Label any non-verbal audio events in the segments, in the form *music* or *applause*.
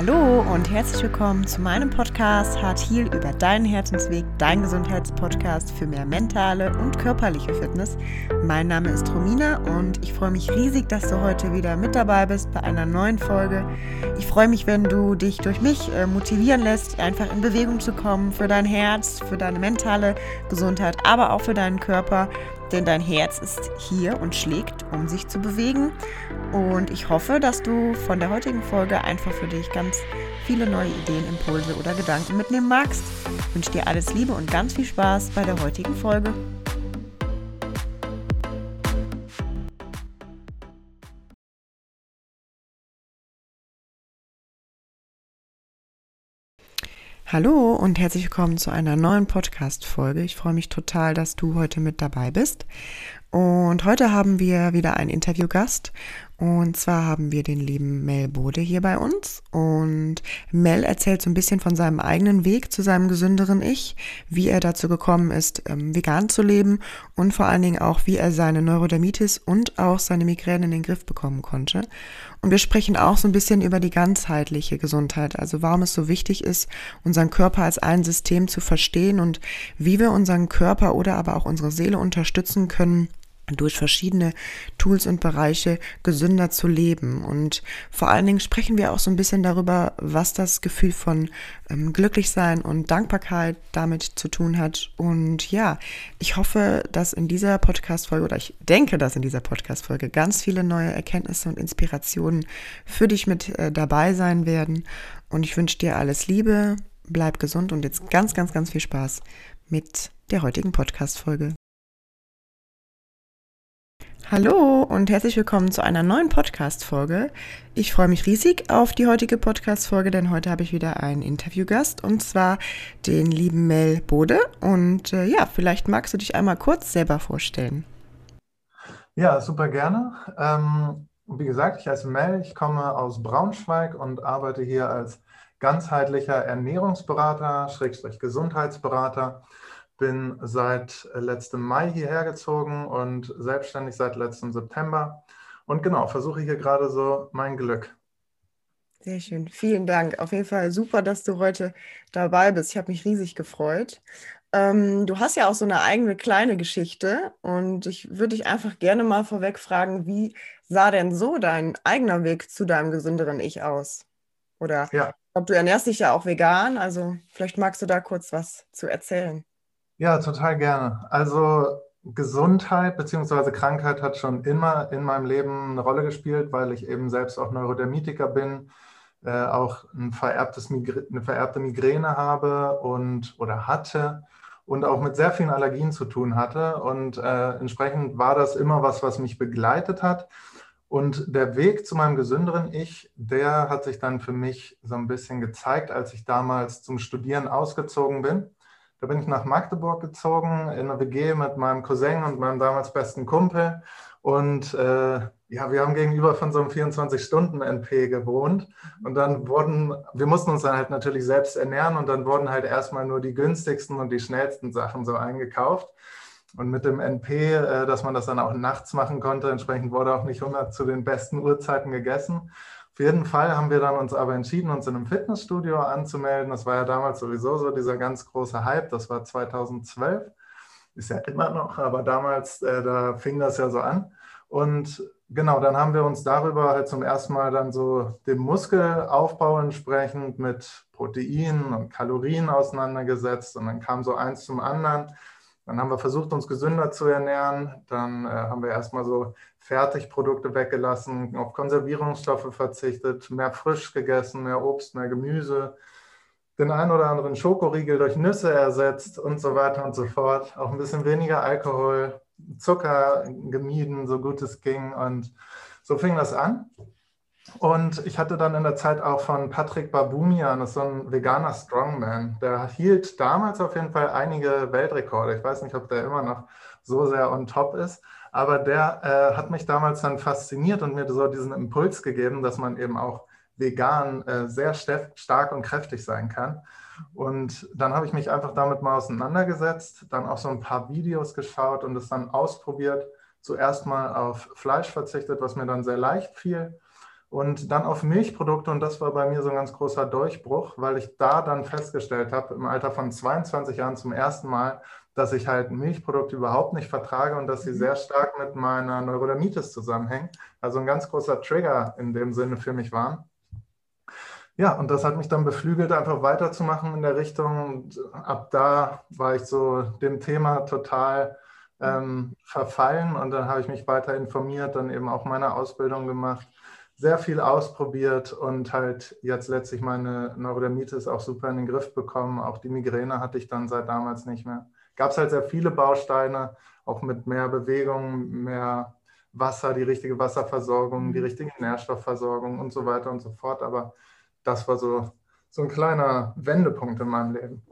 Hallo und herzlich willkommen zu meinem Podcast Hart Heal über deinen Herzensweg, dein Gesundheitspodcast für mehr mentale und körperliche Fitness. Mein Name ist Romina und ich freue mich riesig, dass du heute wieder mit dabei bist bei einer neuen Folge. Ich freue mich, wenn du dich durch mich äh, motivieren lässt, einfach in Bewegung zu kommen für dein Herz, für deine mentale Gesundheit, aber auch für deinen Körper denn dein Herz ist hier und schlägt, um sich zu bewegen. Und ich hoffe, dass du von der heutigen Folge einfach für dich ganz viele neue Ideen, Impulse oder Gedanken mitnehmen magst. Ich wünsche dir alles Liebe und ganz viel Spaß bei der heutigen Folge. Hallo und herzlich willkommen zu einer neuen Podcast-Folge. Ich freue mich total, dass du heute mit dabei bist. Und heute haben wir wieder einen Interviewgast und zwar haben wir den lieben Mel Bode hier bei uns. Und Mel erzählt so ein bisschen von seinem eigenen Weg zu seinem gesünderen Ich, wie er dazu gekommen ist, ähm, vegan zu leben und vor allen Dingen auch, wie er seine Neurodermitis und auch seine Migräne in den Griff bekommen konnte. Und wir sprechen auch so ein bisschen über die ganzheitliche Gesundheit, also warum es so wichtig ist, unseren Körper als ein System zu verstehen und wie wir unseren Körper oder aber auch unsere Seele unterstützen können, durch verschiedene Tools und Bereiche gesünder zu leben. Und vor allen Dingen sprechen wir auch so ein bisschen darüber, was das Gefühl von ähm, Glücklichsein und Dankbarkeit damit zu tun hat. Und ja, ich hoffe, dass in dieser Podcast-Folge oder ich denke, dass in dieser Podcast-Folge ganz viele neue Erkenntnisse und Inspirationen für dich mit äh, dabei sein werden. Und ich wünsche dir alles Liebe, bleib gesund und jetzt ganz, ganz, ganz viel Spaß mit der heutigen Podcast-Folge. Hallo und herzlich willkommen zu einer neuen Podcast-Folge. Ich freue mich riesig auf die heutige Podcast-Folge, denn heute habe ich wieder einen Interviewgast und zwar den lieben Mel Bode. Und äh, ja, vielleicht magst du dich einmal kurz selber vorstellen. Ja, super gerne. Ähm, wie gesagt, ich heiße Mel, ich komme aus Braunschweig und arbeite hier als ganzheitlicher Ernährungsberater, Schrägstrich Gesundheitsberater bin seit letztem Mai hierher gezogen und selbstständig seit letztem September. Und genau, versuche hier gerade so mein Glück. Sehr schön, vielen Dank. Auf jeden Fall super, dass du heute dabei bist. Ich habe mich riesig gefreut. Ähm, du hast ja auch so eine eigene kleine Geschichte und ich würde dich einfach gerne mal vorweg fragen, wie sah denn so dein eigener Weg zu deinem gesünderen Ich aus? Oder ja. ich glaube, du ernährst dich ja auch vegan, also vielleicht magst du da kurz was zu erzählen. Ja, total gerne. Also Gesundheit bzw. Krankheit hat schon immer in meinem Leben eine Rolle gespielt, weil ich eben selbst auch Neurodermitiker bin, äh, auch ein vererbtes eine vererbte Migräne habe und oder hatte und auch mit sehr vielen Allergien zu tun hatte. Und äh, entsprechend war das immer was, was mich begleitet hat. Und der Weg zu meinem gesünderen Ich, der hat sich dann für mich so ein bisschen gezeigt, als ich damals zum Studieren ausgezogen bin. Da bin ich nach Magdeburg gezogen, in eine WG mit meinem Cousin und meinem damals besten Kumpel. Und äh, ja, wir haben gegenüber von so einem 24-Stunden-NP gewohnt. Und dann wurden, wir mussten uns dann halt natürlich selbst ernähren und dann wurden halt erstmal nur die günstigsten und die schnellsten Sachen so eingekauft. Und mit dem NP, äh, dass man das dann auch nachts machen konnte, entsprechend wurde auch nicht immer zu den besten Uhrzeiten gegessen. Jeden Fall haben wir dann uns aber entschieden, uns in einem Fitnessstudio anzumelden. Das war ja damals sowieso so dieser ganz große Hype. Das war 2012. Ist ja immer noch, aber damals, äh, da fing das ja so an. Und genau, dann haben wir uns darüber halt zum ersten Mal dann so den Muskelaufbau entsprechend mit Proteinen und Kalorien auseinandergesetzt. Und dann kam so eins zum anderen. Dann haben wir versucht, uns gesünder zu ernähren. Dann äh, haben wir erstmal so Fertigprodukte weggelassen, auf Konservierungsstoffe verzichtet, mehr frisch gegessen, mehr Obst, mehr Gemüse, den ein oder anderen Schokoriegel durch Nüsse ersetzt und so weiter und so fort. Auch ein bisschen weniger Alkohol, Zucker gemieden, so gut es ging. Und so fing das an. Und ich hatte dann in der Zeit auch von Patrick Babumian, das ist so ein veganer Strongman, der hielt damals auf jeden Fall einige Weltrekorde. Ich weiß nicht, ob der immer noch so sehr on top ist, aber der äh, hat mich damals dann fasziniert und mir so diesen Impuls gegeben, dass man eben auch vegan äh, sehr stark und kräftig sein kann. Und dann habe ich mich einfach damit mal auseinandergesetzt, dann auch so ein paar Videos geschaut und es dann ausprobiert. Zuerst mal auf Fleisch verzichtet, was mir dann sehr leicht fiel und dann auf Milchprodukte. Und das war bei mir so ein ganz großer Durchbruch, weil ich da dann festgestellt habe, im Alter von 22 Jahren zum ersten Mal, dass ich halt Milchprodukte überhaupt nicht vertrage und dass sie mhm. sehr stark mit meiner Neurodermitis zusammenhängen. Also ein ganz großer Trigger in dem Sinne für mich waren. Ja, und das hat mich dann beflügelt, einfach weiterzumachen in der Richtung. Und ab da war ich so dem Thema total ähm, verfallen und dann habe ich mich weiter informiert, dann eben auch meine Ausbildung gemacht, sehr viel ausprobiert und halt jetzt letztlich meine Neurodermitis auch super in den Griff bekommen. Auch die Migräne hatte ich dann seit damals nicht mehr. Gab es halt sehr viele Bausteine, auch mit mehr Bewegung, mehr Wasser, die richtige Wasserversorgung, die richtige Nährstoffversorgung und so weiter und so fort. Aber das war so, so ein kleiner Wendepunkt in meinem Leben.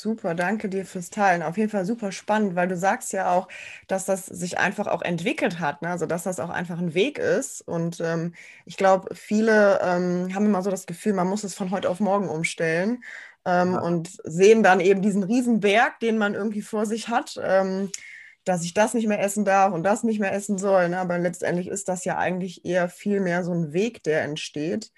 Super, danke dir fürs Teilen. Auf jeden Fall super spannend, weil du sagst ja auch, dass das sich einfach auch entwickelt hat, ne? also dass das auch einfach ein Weg ist. Und ähm, ich glaube, viele ähm, haben immer so das Gefühl, man muss es von heute auf morgen umstellen ähm, ja. und sehen dann eben diesen Riesenberg, den man irgendwie vor sich hat, ähm, dass ich das nicht mehr essen darf und das nicht mehr essen soll. Ne? Aber letztendlich ist das ja eigentlich eher viel mehr so ein Weg, der entsteht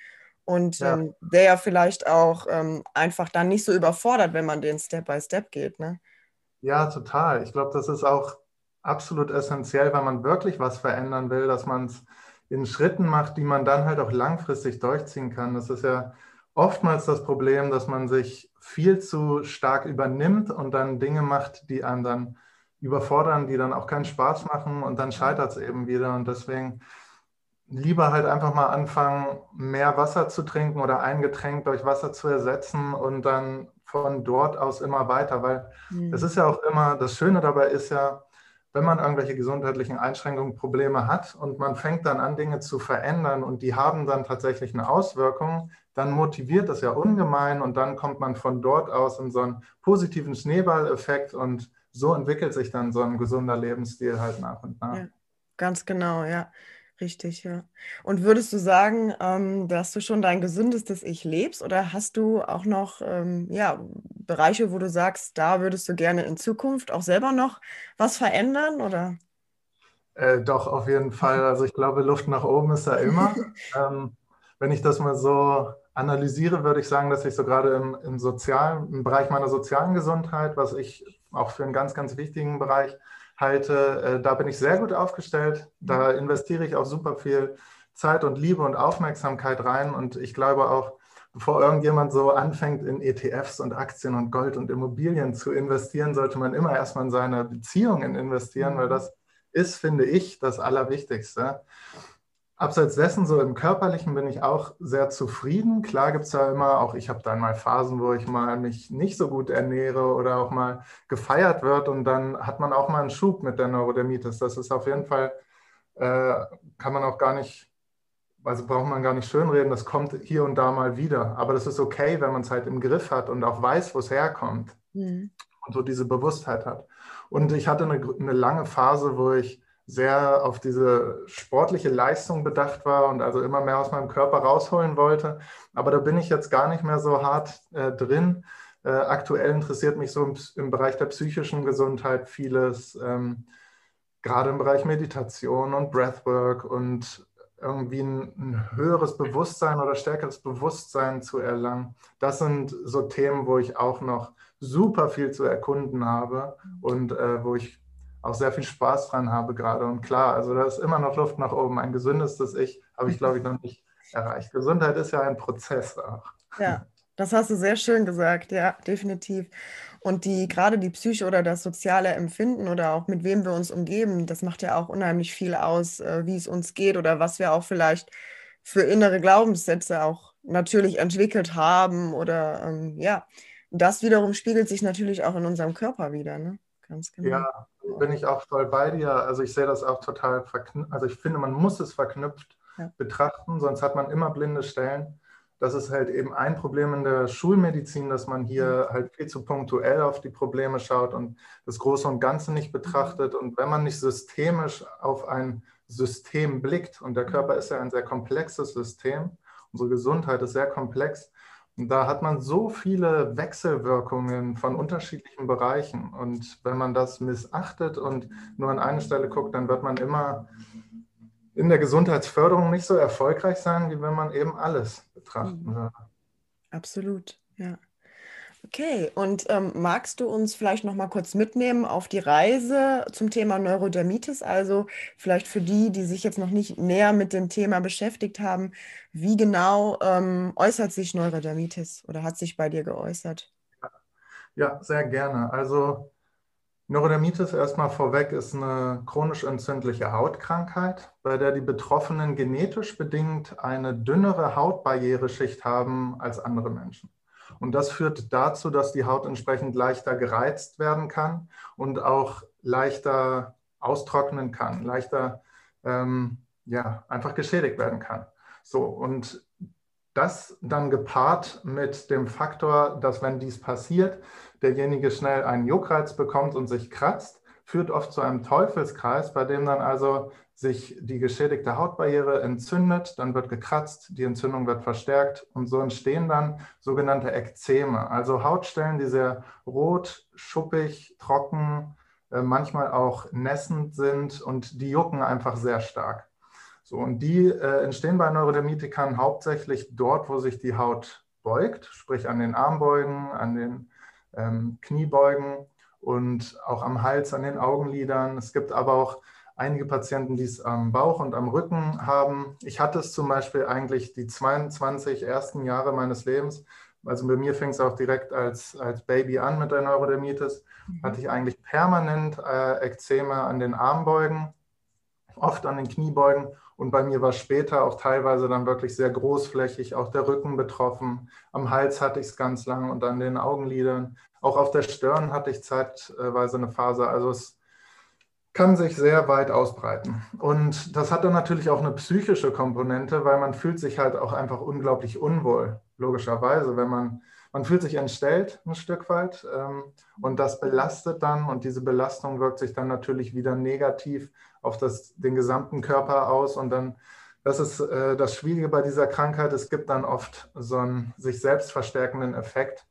und ja. ähm, der ja vielleicht auch ähm, einfach dann nicht so überfordert, wenn man den Step by Step geht. Ne? Ja, total. Ich glaube, das ist auch absolut essentiell, wenn man wirklich was verändern will, dass man es in Schritten macht, die man dann halt auch langfristig durchziehen kann. Das ist ja oftmals das Problem, dass man sich viel zu stark übernimmt und dann Dinge macht, die einem dann überfordern, die dann auch keinen Spaß machen und dann scheitert es eben wieder. Und deswegen lieber halt einfach mal anfangen, mehr Wasser zu trinken oder ein Getränk durch Wasser zu ersetzen und dann von dort aus immer weiter, weil mhm. es ist ja auch immer, das Schöne dabei ist ja, wenn man irgendwelche gesundheitlichen Einschränkungen, Probleme hat und man fängt dann an, Dinge zu verändern und die haben dann tatsächlich eine Auswirkung, dann motiviert das ja ungemein und dann kommt man von dort aus in so einen positiven Schneeballeffekt und so entwickelt sich dann so ein gesunder Lebensstil halt nach und nach. Ja, ganz genau, ja. Richtig, ja. Und würdest du sagen, ähm, dass du schon dein gesündestes Ich lebst oder hast du auch noch ähm, ja, Bereiche, wo du sagst, da würdest du gerne in Zukunft auch selber noch was verändern oder? Äh, doch, auf jeden Fall. *laughs* Also ich glaube, Luft nach oben ist da immer. *laughs* ähm, wenn ich das mal so analysiere, würde ich sagen, dass ich so gerade im, im sozialen, im Bereich meiner sozialen Gesundheit, was ich auch für einen ganz, ganz wichtigen Bereich halte, äh, da bin ich sehr gut aufgestellt. Da investiere ich auch super viel Zeit und Liebe und Aufmerksamkeit rein. Und ich glaube auch, bevor irgendjemand so anfängt, in ETFs und Aktien und Gold und Immobilien zu investieren, sollte man immer erstmal in seine Beziehungen investieren, weil mhm. das ist, finde ich, das Allerwichtigste. Abseits dessen, so im Körperlichen bin ich auch sehr zufrieden. Klar gibt es ja immer, auch ich habe dann mal Phasen, wo ich mal mich nicht so gut ernähre oder auch mal gefeiert wird und dann hat man auch mal einen Schub mit der Neurodermitis. Das ist auf jeden Fall, äh, kann man auch gar nicht, also braucht man gar nicht schönreden, das kommt hier und da mal wieder. Aber das ist okay, wenn man es halt im Griff hat und auch weiß, wo es herkommt mhm. und so diese Bewusstheit hat. Und ich hatte eine, eine lange Phase, wo ich sehr auf diese sportliche Leistung bedacht war und also immer mehr aus meinem Körper rausholen wollte. Aber da bin ich jetzt gar nicht mehr so hart äh, drin. Äh, aktuell interessiert mich so im, im, Bereich der psychischen Gesundheit vieles, ähm, gerade im Bereich Meditation und Breathwork und irgendwie ein, ein, höheres Bewusstsein oder stärkeres Bewusstsein zu erlangen. Das sind so Themen, wo ich auch noch super viel zu erkunden habe und äh, wo ich auch sehr viel Spaß dran habe gerade. Und klar, also da ist immer noch Luft nach oben. Ein gesündestes Ich habe ich, glaube ich, noch nicht *laughs* erreicht. Gesundheit ist ja ein Prozess auch. Ja, das hast du sehr schön gesagt, ja, definitiv. Und die, gerade die Psyche oder das soziale Empfinden oder auch mit wem wir uns umgeben, das macht ja auch unheimlich viel aus, äh, wie es uns geht oder was wir auch vielleicht für innere Glaubenssätze auch natürlich entwickelt haben oder ähm, ja, das wiederum spiegelt sich natürlich auch in unserem Körper wieder, ne? Ganz genau. Ja, bin ich auch voll bei dir. Also ich sehe das auch total verknüpft. Also ich finde, man muss es verknüpft ja. betrachten, sonst hat man immer blinde Stellen. Das ist halt eben ein Problem in der Schulmedizin, dass man hier mhm. halt viel zu punktuell auf die Probleme schaut und das Große und Ganze nicht betrachtet. Und wenn man nicht systemisch auf ein System blickt, und der Körper ist ja ein sehr komplexes System, unsere Gesundheit ist sehr komplex, da hat man so viele Wechselwirkungen von unterschiedlichen Bereichen. Und wenn man das missachtet und nur an eine Stelle guckt, dann wird man immer in der Gesundheitsförderung nicht so erfolgreich sein, wie wenn man eben alles betrachten mhm. würde. Absolut, ja. Okay, und ähm, magst du uns vielleicht noch mal kurz mitnehmen auf die Reise zum Thema Neurodermitis? Also vielleicht für die, die sich jetzt noch nicht näher mit dem Thema beschäftigt haben, wie genau ähm, äußert sich Neurodermitis oder hat sich bei dir geäußert? Ja, sehr gerne. Also Neurodermitis erstmal vorweg ist eine chronisch entzündliche Hautkrankheit, bei der die Betroffenen genetisch bedingt eine dünnere Hautbarriereschicht haben als andere Menschen. Und das führt dazu, dass die Haut entsprechend leichter gereizt werden kann und auch leichter austrocknen kann, leichter ähm, ja, einfach geschädigt werden kann. So, und das dann gepaart mit dem Faktor, dass wenn dies passiert, derjenige schnell einen Juckreiz bekommt und sich kratzt, führt oft zu einem Teufelskreis, bei dem dann also sich die geschädigte Hautbarriere entzündet, dann wird gekratzt, die Entzündung wird verstärkt und so entstehen dann sogenannte Ekzeme, also Hautstellen, die sehr rot, schuppig, trocken, äh, manchmal auch nässend sind und die jucken einfach sehr stark. So, und die äh, entstehen bei Neurodermitikern hauptsächlich dort, wo sich die Haut beugt, sprich an den Armbeugen, an den ähm, Kniebeugen und auch am Hals, an den Augenlidern. Es gibt aber auch einige Patienten, die es am Bauch und am Rücken haben. Ich hatte es zum Beispiel eigentlich die 22 ersten Jahre meines Lebens. Also bei mir fing es auch direkt als, als Baby an mit der Neurodermitis. Mhm. Hatte ich eigentlich permanent äh, Ekzeme an den Armbeugen, oft an den Kniebeugen. Und bei mir war später auch teilweise dann wirklich sehr großflächig, auch der Rücken betroffen. Am Hals hatte ich es ganz lang und an den Augenlidern. Auch auf der Stirn hatte ich zeitweise eine Phase. Also es kann sich sehr weit ausbreiten. Und das hat dann natürlich auch eine psychische Komponente, weil man fühlt sich halt auch einfach unglaublich unwohl, logischerweise, wenn man, man fühlt sich entstellt ein Stück weit ähm, und das belastet dann und diese Belastung wirkt sich dann natürlich wieder negativ auf das, den gesamten Körper aus und dann, das ist äh, das Schwierige bei dieser Krankheit, es gibt dann oft so einen sich selbst verstärkenden Effekt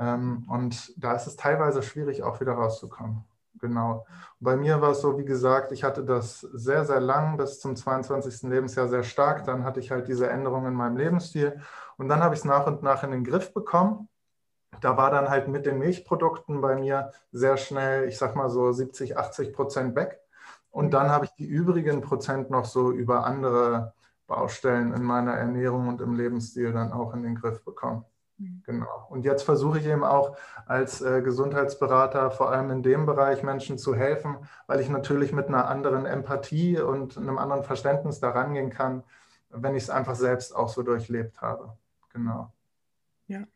ähm, und da ist es teilweise schwierig auch wieder rauszukommen. Genau. Bei mir war es so, wie gesagt, ich hatte das sehr, sehr lang, bis zum 22. Lebensjahr sehr stark. Dann hatte ich halt diese Änderungen in meinem Lebensstil. Und dann habe ich es nach und nach in den Griff bekommen. Da war dann halt mit den Milchprodukten bei mir sehr schnell, ich sag mal so 70, 80 Prozent weg. Und dann habe ich die übrigen Prozent noch so über andere Baustellen in meiner Ernährung und im Lebensstil dann auch in den Griff bekommen. Mhm. Genau. Und jetzt versuche ich eben auch als äh, Gesundheitsberater vor allem in dem Bereich Menschen zu helfen, weil ich natürlich mit einer anderen Empathie und einem anderen Verständnis daran gehen kann, wenn ich es einfach selbst auch so durchlebt habe. Genau. Ja.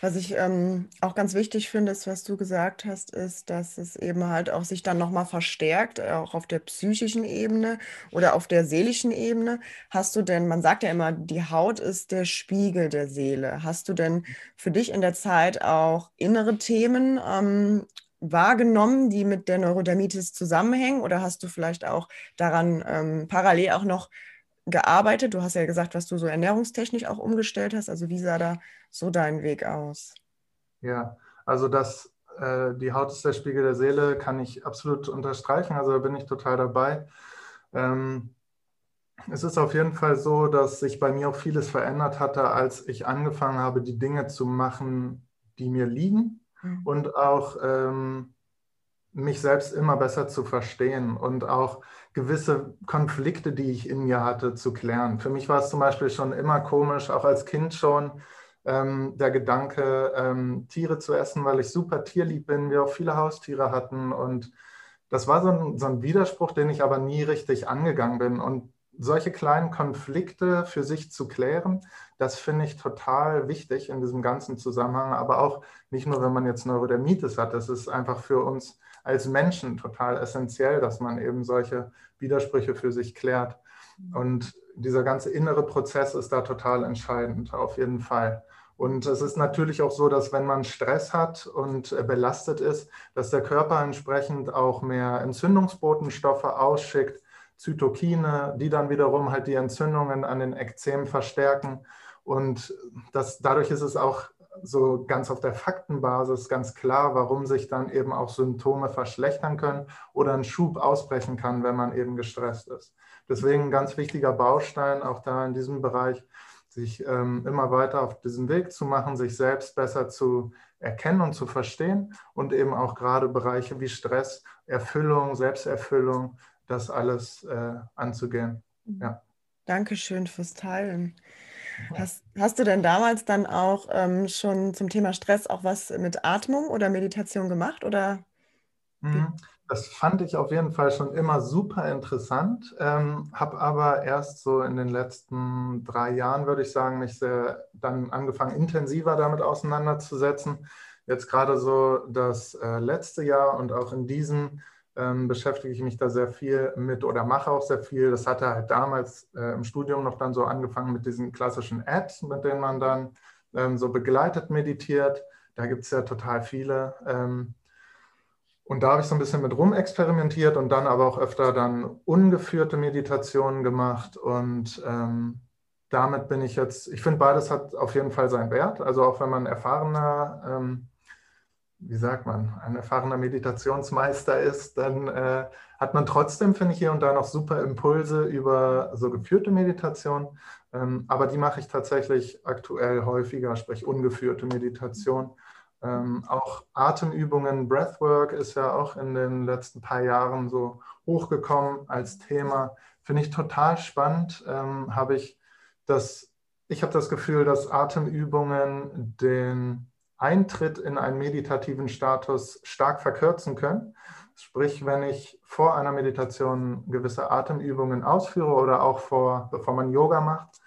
Was ich ähm, auch ganz wichtig finde, ist, was du gesagt hast, ist, dass es eben halt auch sich dann nochmal verstärkt, auch auf der psychischen Ebene oder auf der seelischen Ebene. Hast du denn, man sagt ja immer, die Haut ist der Spiegel der Seele. Hast du denn für dich in der Zeit auch innere Themen ähm, wahrgenommen, die mit der Neurodermitis zusammenhängen? Oder hast du vielleicht auch daran ähm, parallel auch noch gearbeitet? Du hast ja gesagt, was du so ernährungstechnisch auch umgestellt hast. Also wie sah da so dein Weg aus? Ja, also das, äh, die Haut ist der Spiegel der Seele, kann ich absolut unterstreichen. Also da bin ich total dabei. Ähm, es ist auf jeden Fall so, dass sich bei mir auch vieles verändert hatte, als ich angefangen habe, die Dinge zu machen, die mir liegen mhm. und auch ähm, mich selbst immer besser zu verstehen und auch gewisse Konflikte, die ich in mir hatte, zu klären. Für mich war es zum Beispiel schon immer komisch, auch als Kind schon, ähm, der Gedanke, ähm, Tiere zu essen, weil ich super tierlieb bin, wir auch viele Haustiere hatten. Und das war so ein, so ein Widerspruch, den ich aber nie richtig angegangen bin. Und solche kleinen Konflikte für sich zu klären, das finde ich total wichtig in diesem ganzen Zusammenhang. Aber auch nicht nur, wenn man jetzt Neurodermitis hat, das ist einfach für uns als Menschen total essentiell, dass man eben solche Widersprüche für sich klärt. Und dieser ganze innere Prozess ist da total entscheidend, auf jeden Fall. Und es ist natürlich auch so, dass wenn man Stress hat und belastet ist, dass der Körper entsprechend auch mehr Entzündungsbotenstoffe ausschickt, Zytokine, die dann wiederum halt die Entzündungen an den Ekzemen verstärken. Und das, dadurch ist es auch so ganz auf der Faktenbasis ganz klar, warum sich dann eben auch Symptome verschlechtern können oder ein Schub ausbrechen kann, wenn man eben gestresst ist. Deswegen ein ganz wichtiger Baustein auch da in diesem Bereich, sich ähm, immer weiter auf diesen Weg zu machen, sich selbst besser zu erkennen und zu verstehen und eben auch gerade Bereiche wie Stress, Erfüllung, Selbsterfüllung, das alles äh, anzugehen. Mhm. Ja. Dankeschön fürs Teilen. Hast, hast du denn damals dann auch ähm, schon zum Thema Stress auch was mit Atmung oder Meditation gemacht? Oder? Mhm. Das fand ich auf jeden Fall schon immer super interessant, ähm, habe aber erst so in den letzten drei Jahren, würde ich sagen, mich sehr dann angefangen, intensiver damit auseinanderzusetzen. Jetzt gerade so das äh, letzte Jahr und auch in diesem ähm, beschäftige ich mich da sehr viel mit oder mache auch sehr viel. Das hatte halt damals äh, im Studium noch dann so angefangen mit diesen klassischen Apps, mit denen man dann ähm, so begleitet meditiert. Da gibt es ja total viele. Ähm, und da habe ich so ein bisschen mit rumexperimentiert und dann aber auch öfter dann ungeführte Meditationen gemacht. Und ähm, damit bin ich jetzt, ich finde, beides hat auf jeden Fall seinen Wert. Also auch wenn man erfahrener, ähm, wie sagt man, ein erfahrener Meditationsmeister ist, dann äh, hat man trotzdem, finde ich, hier und da noch super Impulse über so geführte Meditation. Ähm, aber die mache ich tatsächlich aktuell häufiger, sprich ungeführte Meditation. Ähm, auch Atemübungen, Breathwork ist ja auch in den letzten paar Jahren so hochgekommen als Thema. Finde ich total spannend. Ähm, habe ich das, ich habe das Gefühl, dass Atemübungen den Eintritt in einen meditativen Status stark verkürzen können. Sprich, wenn ich vor einer Meditation gewisse Atemübungen ausführe oder auch vor, bevor man Yoga macht,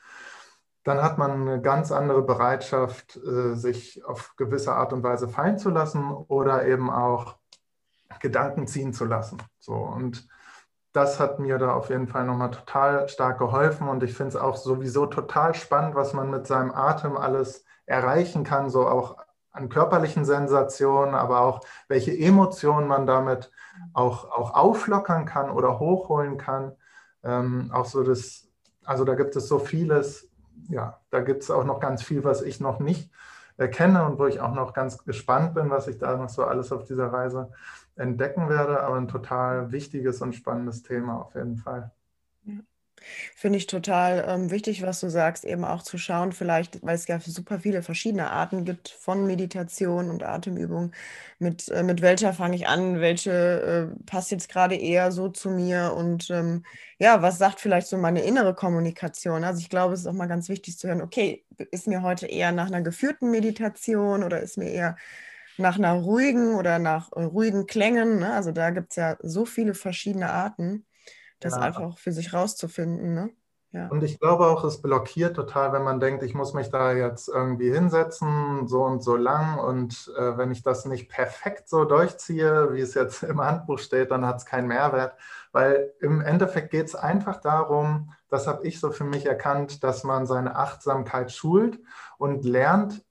dann hat man eine ganz andere Bereitschaft, äh, sich auf gewisse Art und Weise fallen zu lassen oder eben auch Gedanken ziehen zu lassen. So, und das hat mir da auf jeden Fall nochmal total stark geholfen und ich finde es auch sowieso total spannend, was man mit seinem Atem alles erreichen kann, so auch an körperlichen Sensationen, aber auch welche Emotionen man damit auch, auch auflockern kann oder hochholen kann. Ähm, auch so das, also da gibt es so vieles, ja, da gibt es auch noch ganz viel, was ich noch nicht äh, kenne und wo ich auch noch ganz gespannt bin, was ich da noch so alles auf dieser Reise entdecken werde. Aber ein total wichtiges und spannendes Thema auf jeden Fall. Finde ich total ähm, wichtig, was du sagst, eben auch zu schauen, vielleicht, weil es ja super viele verschiedene Arten gibt von Meditation und Atemübung. Mit, äh, mit welcher fange ich an? Welche äh, passt jetzt gerade eher so zu mir? Und ähm, ja, was sagt vielleicht so meine innere Kommunikation? Also ich glaube, es ist auch mal ganz wichtig zu hören, okay, ist mir heute eher nach einer geführten Meditation oder ist mir eher nach einer ruhigen oder nach äh, ruhigen Klängen? Ne? Also da gibt es ja so viele verschiedene Arten das ja. einfach für sich rauszufinden. Ne? Ja. Und ich glaube auch, es blockiert total, wenn man denkt, ich muss mich da jetzt irgendwie hinsetzen, so und so lang. Und äh, wenn ich das nicht perfekt so durchziehe, wie es jetzt im Handbuch steht, dann hat es keinen Mehrwert. Weil im Endeffekt geht es einfach darum, das habe ich so für mich erkannt, dass man seine Achtsamkeit schult und lernt,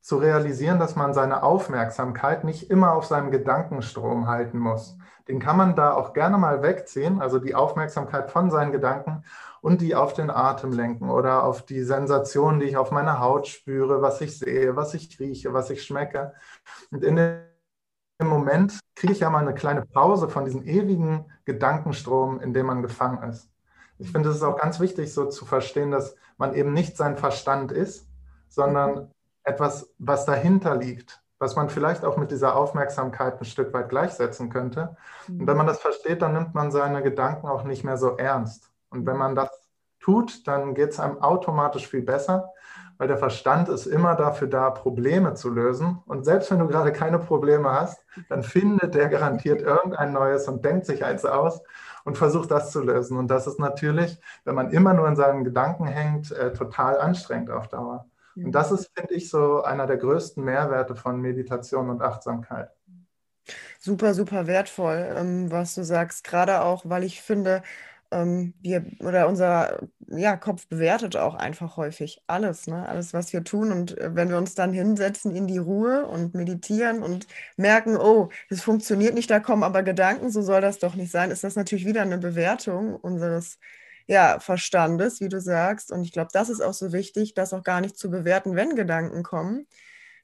zu realisieren, dass man seine Aufmerksamkeit nicht immer auf seinem Gedankenstrom halten muss. Den kann man da auch gerne mal wegziehen, also die Aufmerksamkeit von seinen Gedanken und die auf den Atem lenken oder auf die Sensationen, die ich auf meiner Haut spüre, was ich sehe, was ich rieche, was ich schmecke. Und in dem Moment kriege ich ja mal eine kleine Pause von diesem ewigen Gedankenstrom, in dem man gefangen ist. Ich finde, es ist auch ganz wichtig, so zu verstehen, dass man eben nicht sein Verstand ist, sondern etwas, was dahinter liegt, was man vielleicht auch mit dieser Aufmerksamkeit ein Stück weit gleichsetzen könnte. Und wenn man das versteht, dann nimmt man seine Gedanken auch nicht mehr so ernst. Und wenn man das tut, dann geht es einem automatisch viel besser, weil der Verstand ist immer dafür da, Probleme zu lösen. Und selbst wenn du gerade keine Probleme hast, dann findet der garantiert irgendein neues und denkt sich eins aus und versucht das zu lösen. Und das ist natürlich, wenn man immer nur in seinen Gedanken hängt, äh, total anstrengend auf Dauer. Und das ist, finde ich, so einer der größten Mehrwerte von Meditation und Achtsamkeit. Super, super wertvoll, ähm, was du sagst. Gerade auch, weil ich finde, ähm, wir oder unser ja, Kopf bewertet auch einfach häufig alles, ne? alles, was wir tun. Und äh, wenn wir uns dann hinsetzen in die Ruhe und meditieren und merken, oh, das funktioniert nicht, da kommen aber Gedanken, so soll das doch nicht sein, ist das natürlich wieder eine Bewertung unseres ja, Verstandes, wie du sagst. Und ich glaube, das ist auch so wichtig, das auch gar nicht zu bewerten, wenn Gedanken kommen,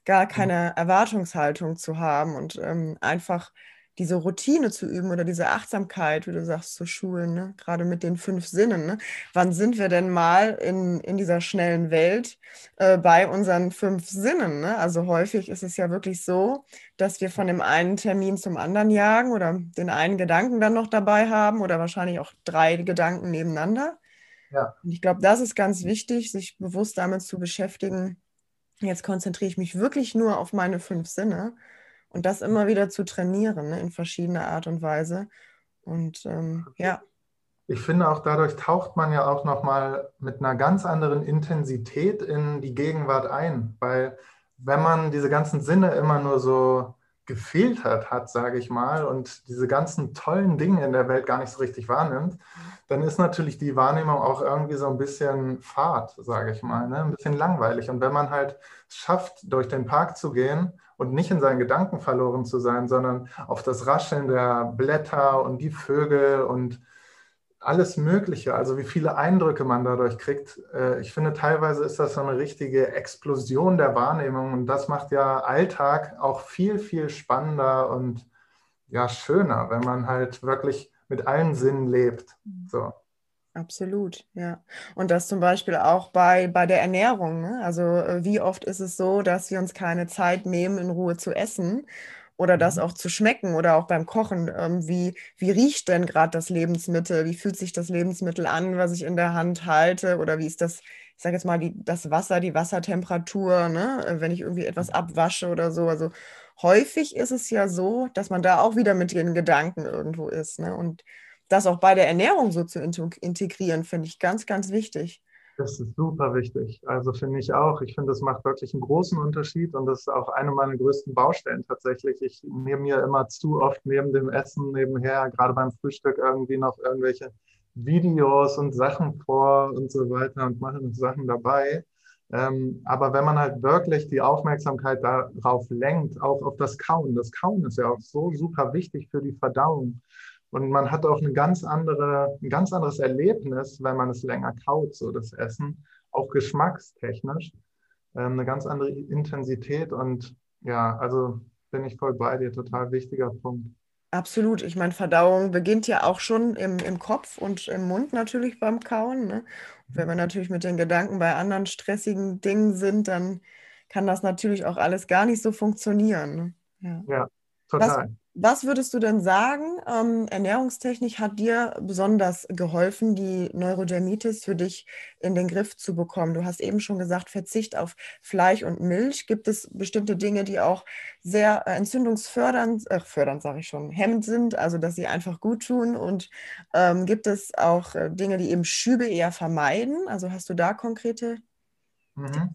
gar keine Erwartungshaltung zu haben und ähm, einfach diese Routine zu üben oder diese Achtsamkeit, wie du sagst, zu schulen, ne? gerade mit den fünf Sinnen. Ne? Wann sind wir denn mal in, in dieser schnellen Welt äh, bei unseren fünf Sinnen? Ne? Also häufig ist es ja wirklich so, dass wir von dem einen Termin zum anderen jagen oder den einen Gedanken dann noch dabei haben oder wahrscheinlich auch drei Gedanken nebeneinander. Ja. Und ich glaube, das ist ganz wichtig, sich bewusst damit zu beschäftigen. Jetzt konzentriere ich mich wirklich nur auf meine fünf Sinne und das immer wieder zu trainieren ne, in verschiedener Art und Weise. Und ähm, ja. Ich finde auch dadurch taucht man ja auch nochmal mit einer ganz anderen Intensität in die Gegenwart ein, weil wenn man diese ganzen Sinne immer nur so gefiltert hat, sage ich mal, und diese ganzen tollen Dinge in der Welt gar nicht so richtig wahrnimmt, dann ist natürlich die Wahrnehmung auch irgendwie so ein bisschen fad, sage ich mal, ne? ein bisschen langweilig. Und wenn man halt schafft, durch den Park zu gehen und nicht in seinen Gedanken verloren zu sein, sondern auf das Rascheln der Blätter und die Vögel und alles Mögliche, also wie viele Eindrücke man dadurch kriegt. Äh, ich finde, teilweise ist das so eine richtige Explosion der Wahrnehmung und das macht ja Alltag auch viel, viel spannender und ja, schöner, wenn man halt wirklich mit allen Sinnen lebt. So. Absolut, ja. Und das zum Beispiel auch bei, bei der Ernährung. Ne? Also äh, wie oft ist es so, dass wir uns keine Zeit nehmen, in Ruhe zu essen oder das mhm. auch zu schmecken oder auch beim Kochen. Ähm, wie, wie riecht denn gerade das Lebensmittel? Wie fühlt sich das Lebensmittel an, was ich in der Hand halte? Oder wie ist das, ich sage jetzt mal, die, das Wasser, die Wassertemperatur, ne? Äh, wenn ich irgendwie etwas mhm. abwasche oder so. Also häufig ist es ja so, dass man da auch wieder mit den Gedanken irgendwo ist. Ne? Und das auch bei der Ernährung so zu integrieren, finde ich ganz, ganz wichtig. Das ist super wichtig. Also finde ich auch. Ich finde, das macht wirklich einen großen Unterschied und das ist auch eine meiner größten Baustellen tatsächlich. Ich nehme mir immer zu oft neben dem Essen nebenher, gerade beim Frühstück, irgendwie noch irgendwelche Videos und Sachen vor und so weiter und mache Sachen dabei. Ähm, aber wenn man halt wirklich die Aufmerksamkeit darauf lenkt, auch auf das Kauen, das Kauen ist ja auch so super wichtig für die Verdauung. Und man hat auch eine ganz andere, ein ganz anderes Erlebnis, wenn man es länger kaut, so das Essen, auch geschmackstechnisch, ähm, eine ganz andere Intensität. Und ja, also bin ich voll bei dir, total wichtiger Punkt. Absolut. Ich meine, Verdauung beginnt ja auch schon im, im Kopf und im Mund natürlich beim Kauen. Ne? Wenn wir natürlich mit den Gedanken bei anderen stressigen Dingen sind, dann kann das natürlich auch alles gar nicht so funktionieren. Ne? Ja, ja total. Was, würdest du denn sagen, ähm, Ernährungstechnik hat dir besonders geholfen, die Neurodermitis für dich in den Griff zu bekommen? Du hast eben schon gesagt, Verzicht auf Fleisch und Milch. Gibt es bestimmte Dinge, die auch sehr äh, entzündungsfördernd, äh, fördernd sage ich schon, hemmend sind, also dass sie einfach gut tun? Und ähm, gibt es auch äh, Dinge, die eben Schübe eher vermeiden? Also hast du da konkrete? Mhm.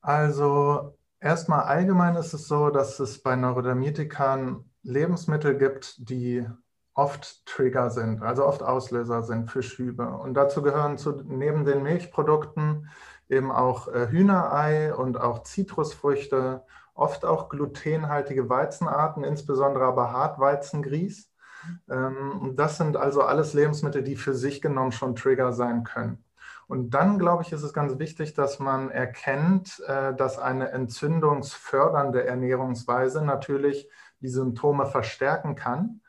Also erstmal allgemein ist es so, dass es bei Neurodermitikern Lebensmittel gibt, die oft Trigger sind, also oft Auslöser sind für Schübe. Und dazu gehören zu, neben den Milchprodukten eben auch äh, Hühnerei und auch Zitrusfrüchte, oft auch glutenhaltige Weizenarten, insbesondere aber Hartweizengrieß. Ähm, das sind also alles Lebensmittel, die für sich genommen schon Trigger sein können. Und dann, glaube ich, ist es ganz wichtig, dass man erkennt, äh, dass eine entzündungsfördernde Ernährungsweise natürlich die Symptome verstärken kann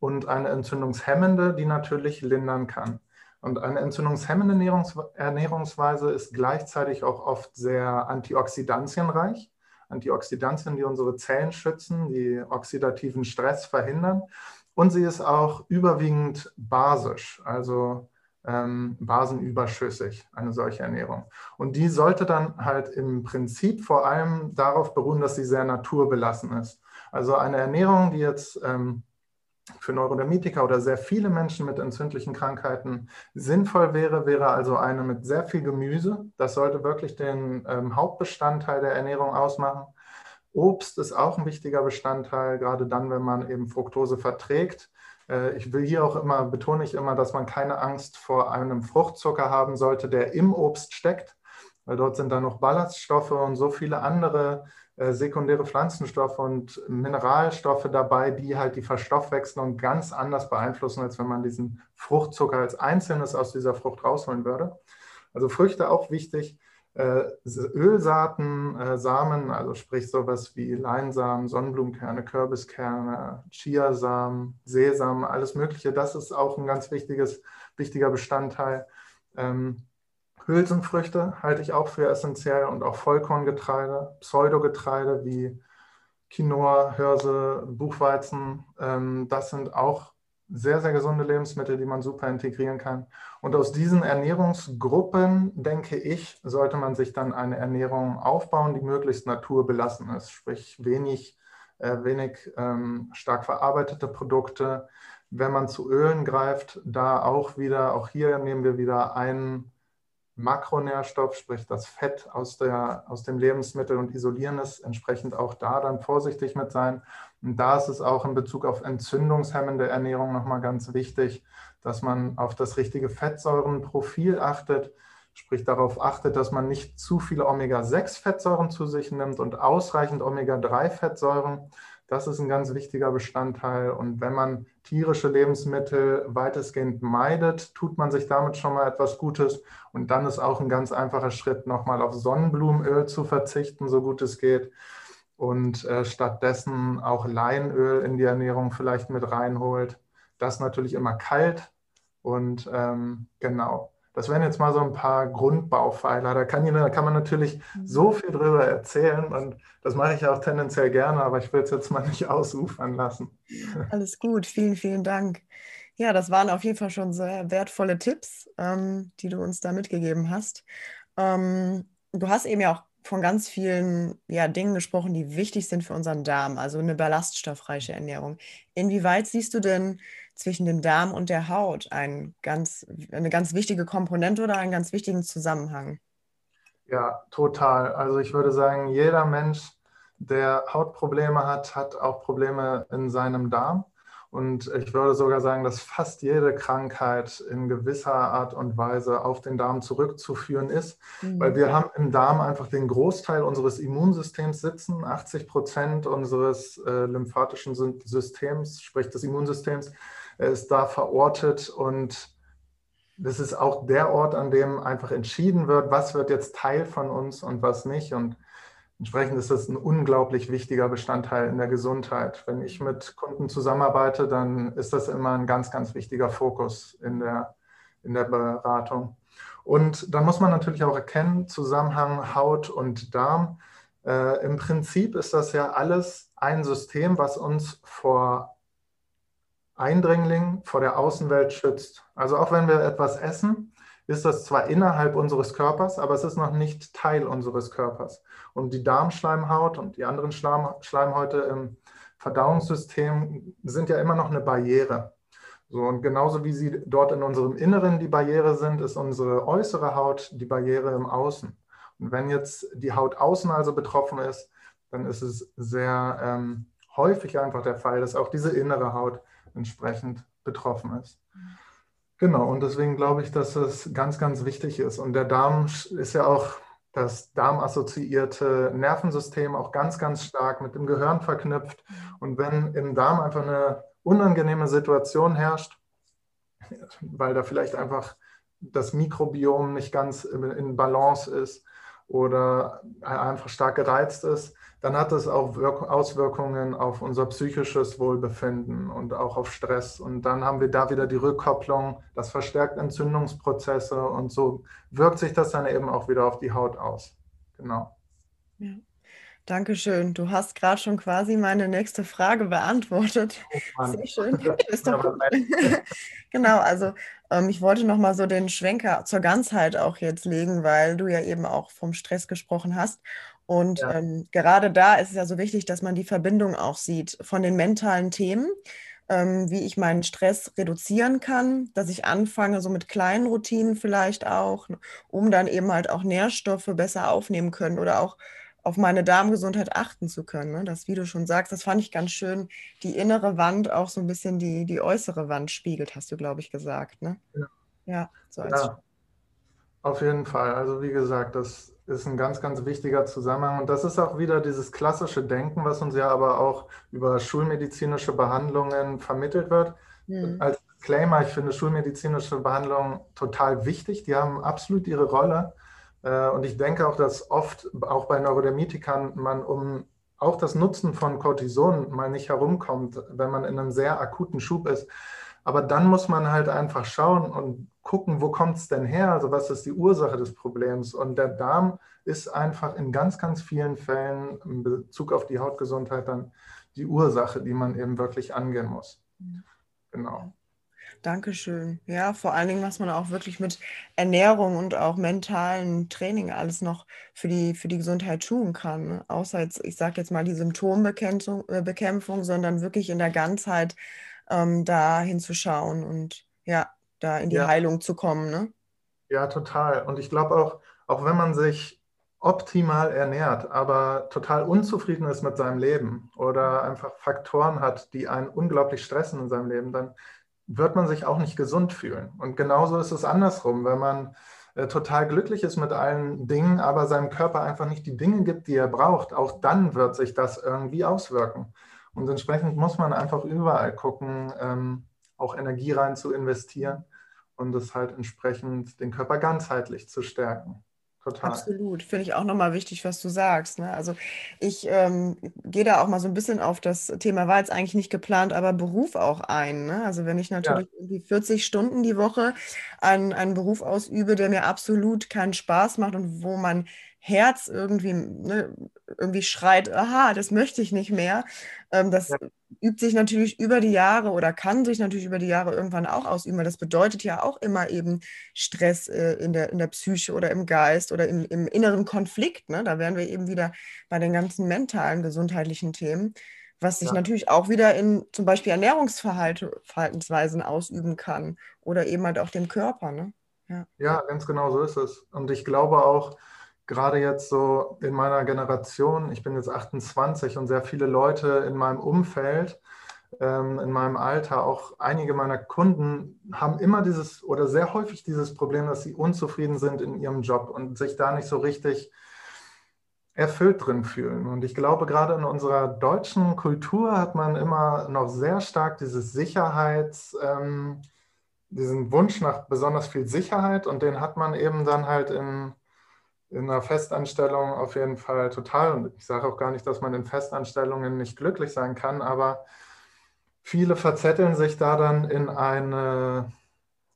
und eine entzündungshemmende, die natürlich lindern kann. Und eine entzündungshemmende Ernährungsweise ist gleichzeitig auch oft sehr antioxidantienreich. Antioxidantien, die unsere Zellen schützen, die oxidativen Stress verhindern. Und sie ist auch überwiegend basisch, also ähm, basenüberschüssig, eine solche Ernährung. Und die sollte dann halt im Prinzip vor allem darauf beruhen, dass sie sehr naturbelassen ist. Also eine Ernährung, die jetzt ähm, für Neurodermitiker oder sehr viele Menschen mit entzündlichen Krankheiten sinnvoll wäre, wäre also eine mit sehr viel Gemüse. Das sollte wirklich den ähm, Hauptbestandteil der Ernährung ausmachen. Obst ist auch ein wichtiger Bestandteil, gerade dann, wenn man eben Fructose verträgt. Äh, ich will hier auch immer, betone ich immer, dass man keine Angst vor einem Fruchtzucker haben sollte, der im Obst steckt, weil dort sind dann noch Ballaststoffe und so viele andere sekundäre Pflanzenstoffe und Mineralstoffe dabei, die halt die Verstoffwechslung ganz anders beeinflussen, als wenn man diesen Fruchtzucker als Einzelnes aus dieser Frucht rausholen würde. Also Früchte auch wichtig. äh, Ölsaaten, äh, Samen, also sprich sowas wie Leinsamen, Sonnenblumenkerne, Kürbiskerne, Chiasamen, Sesam, alles Mögliche. Das ist auch ein ganz wichtiges, wichtiger Bestandteil. Ähm, Hülsenfrüchte halte ich auch für essentiell und auch Vollkorngetreide, Pseudogetreide wie Quinoa, Hirse, Buchweizen. Ähm, das sind auch sehr, sehr gesunde Lebensmittel, die man super integrieren kann. Und aus diesen Ernährungsgruppen, denke ich, sollte man sich dann eine Ernährung aufbauen, die möglichst naturbelassen ist, sprich wenig, äh, wenig ähm, stark verarbeitete Produkte. Wenn man zu Ölen greift, da auch wieder, auch hier nehmen wir wieder einen Makronährstoff, sprich das Fett aus, der, aus dem Lebensmittel und isolieren es, entsprechend auch da dann vorsichtig mit sein. Und da ist es auch in Bezug auf entzündungshemmende Ernährung nochmal ganz wichtig, dass man auf das richtige Fettsäurenprofil achtet, sprich darauf achtet, dass man nicht zu viele Omega-6-Fettsäuren zu sich nimmt und ausreichend Omega-3-Fettsäuren. Das ist ein ganz wichtiger Bestandteil. Und wenn man tierische Lebensmittel weitestgehend meidet, tut man sich damit schon mal etwas Gutes. Und dann ist auch ein ganz einfacher Schritt, nochmal auf Sonnenblumenöl zu verzichten, so gut es geht. Und äh, stattdessen auch Leinöl in die Ernährung vielleicht mit reinholt. Das natürlich immer kalt. Und ähm, genau, das wären jetzt mal so ein paar Grundbaupfeiler. Da kann, da kann man natürlich mhm. so viel drüber erzählen und das mache ich auch tendenziell gerne, aber ich will es jetzt mal nicht *laughs* ausufern lassen. Alles gut, vielen, vielen Dank. Ja, das waren auf jeden Fall schon sehr wertvolle Tipps, ähm, die du uns da mitgegeben hast. Ähm, du hast eben ja auch von ganz vielen ja, Dingen gesprochen, die wichtig sind für unseren Darm, also eine ballaststoffreiche Ernährung. Inwieweit siehst du denn zwischen dem Darm und der Haut ein ganz, eine ganz wichtige Komponente oder einen ganz wichtigen Zusammenhang? Ja, total. Also ich würde sagen, jeder Mensch, der Hautprobleme hat, hat auch Probleme in seinem Darm. Und ich würde sogar sagen, dass fast jede Krankheit in gewisser Art und Weise auf den Darm zurückzuführen ist, mhm. weil wir haben im Darm einfach den Großteil unseres Immunsystems sitzen. 80 Prozent unseres äh, lymphatischen Systems, sprich des Immunsystems, ist da verortet und das ist auch der Ort, an dem einfach entschieden wird, was wird jetzt Teil von uns und was nicht. Und Entsprechend ist das ein unglaublich wichtiger Bestandteil in der Gesundheit. Wenn ich mit Kunden zusammenarbeite, dann ist das immer ein ganz, ganz wichtiger Fokus in der, in der Beratung. Und dann muss man natürlich auch erkennen, Zusammenhang Haut und Darm. Äh, Im Prinzip ist das ja alles ein System, was uns vor Eindringlingen, vor der Außenwelt schützt. Also auch wenn wir etwas essen, ist das zwar innerhalb unseres Körpers, aber es ist noch nicht Teil unseres Körpers. Und die Darmschleimhaut und die anderen Schleim Schleimhäute im Verdauungssystem sind ja immer noch eine Barriere. So, und genauso wie sie dort in unserem Inneren die Barriere sind, ist unsere äußere Haut die Barriere im Außen. Und wenn jetzt die Haut außen also betroffen ist, dann ist es sehr ähm, häufig einfach der Fall, dass auch diese innere Haut entsprechend betroffen ist. Genau, und deswegen glaube ich, dass es ganz, ganz wichtig ist. Und der Darm ist ja auch das darmassoziierte Nervensystem auch ganz, ganz stark mit dem Gehirn verknüpft. Und wenn im Darm einfach eine unangenehme Situation herrscht, weil da vielleicht einfach das Mikrobiom nicht ganz in Balance ist oder einfach stark gereizt ist, dann hat das auch Auswirkungen auf unser psychisches Wohlbefinden und auch auf Stress. Und dann haben wir da wieder die Rückkopplung, das verstärkt Entzündungsprozesse und so wirkt sich das dann eben auch wieder auf die Haut aus. Genau. Ja. Dankeschön. Du hast gerade schon quasi meine nächste Frage beantwortet. Oh Sehr schön. Ist doch gut. genau, also ähm, ich wollte nochmal so den Schwenker zur Ganzheit auch jetzt legen, weil du ja eben auch vom Stress gesprochen hast. Und ja. ähm, gerade da ist es ja so wichtig, dass man die Verbindung auch sieht von den mentalen Themen, ähm, wie ich meinen Stress reduzieren kann, dass ich anfange, so mit kleinen Routinen vielleicht auch, um dann eben halt auch Nährstoffe besser aufnehmen können oder auch auf meine Darmgesundheit achten zu können. Ne? Das, wie du schon sagst, das fand ich ganz schön, die innere Wand auch so ein bisschen die, die äußere Wand spiegelt, hast du, glaube ich, gesagt. Ne? Ja. ja, so als ja, auf jeden Fall. Also wie gesagt, das ist ein ganz, ganz wichtiger Zusammenhang. Und das ist auch wieder dieses klassische Denken, was uns ja aber auch über schulmedizinische Behandlungen vermittelt wird. Mhm. Als Disclaimer, ich finde schulmedizinische Behandlungen total wichtig. Die haben absolut ihre Rolle. Äh, und ich denke auch, dass oft auch bei Neurodermitikern man um auch das Nutzen von Cortison mal nicht herumkommt, wenn man in einem sehr akuten Schub ist. Aber dann muss man halt einfach schauen und gucken, wo kommt es denn her? Also was ist die Ursache des Problems? Und der Darm ist einfach in ganz, ganz vielen Fällen in Bezug auf die Hautgesundheit dann die Ursache, die man eben wirklich angehen muss. Genau. Dankeschön. Ja, vor allen Dingen, was man auch wirklich mit Ernährung und auch mentalen Training alles noch für die, für die Gesundheit tun kann. Außer jetzt, ich sage jetzt mal die Symptombekämpfung, äh, sondern wirklich in der Ganzheit ähm, da hinzuschauen und ja, da in die ja. Heilung zu kommen. Ne? Ja, total. Und ich glaube auch, auch wenn man sich optimal ernährt, aber total unzufrieden ist mit seinem Leben oder einfach Faktoren hat, die einen unglaublich stressen in seinem Leben, dann wird man sich auch nicht gesund fühlen. Und genauso ist es andersrum, wenn man äh, total glücklich ist mit allen Dingen, aber seinem Körper einfach nicht die Dinge gibt, die er braucht, auch dann wird sich das irgendwie auswirken. Und entsprechend muss man einfach überall gucken, ähm, auch Energie rein zu investieren und es halt entsprechend den Körper ganzheitlich zu stärken. Total. Absolut. Finde ich auch nochmal wichtig, was du sagst. Ne? Also ich ähm, gehe da auch mal so ein bisschen auf das Thema, war jetzt eigentlich nicht geplant, aber Beruf auch ein. Ne? Also wenn ich natürlich ja. irgendwie 40 Stunden die Woche einen, einen Beruf ausübe, der mir absolut keinen Spaß macht und wo man Herz irgendwie, ne, irgendwie schreit, aha, das möchte ich nicht mehr. Ähm, das ja. übt sich natürlich über die Jahre oder kann sich natürlich über die Jahre irgendwann auch ausüben, weil das bedeutet ja auch immer eben Stress äh, in, der, in der Psyche oder im Geist oder im, im inneren Konflikt. Ne? Da wären wir eben wieder bei den ganzen mentalen, gesundheitlichen Themen was sich ja. natürlich auch wieder in zum Beispiel Ernährungsverhaltensweisen ausüben kann oder eben halt auch dem Körper. Ne? Ja. ja, ganz genau so ist es. Und ich glaube auch, gerade jetzt so in meiner Generation, ich bin jetzt 28 und sehr viele Leute in meinem Umfeld, ähm, in meinem Alter, auch einige meiner Kunden haben immer dieses oder sehr häufig dieses Problem, dass sie unzufrieden sind in ihrem Job und sich da nicht so richtig erfüllt drin fühlen. Und ich glaube, gerade in unserer deutschen Kultur hat man immer noch sehr stark dieses Sicherheits, ähm, diesen Wunsch nach besonders viel Sicherheit und den hat man eben dann halt in in einer Festanstellung auf jeden Fall total. Und ich sage auch gar nicht, dass man in Festanstellungen nicht glücklich sein kann, aber viele verzetteln sich da dann in eine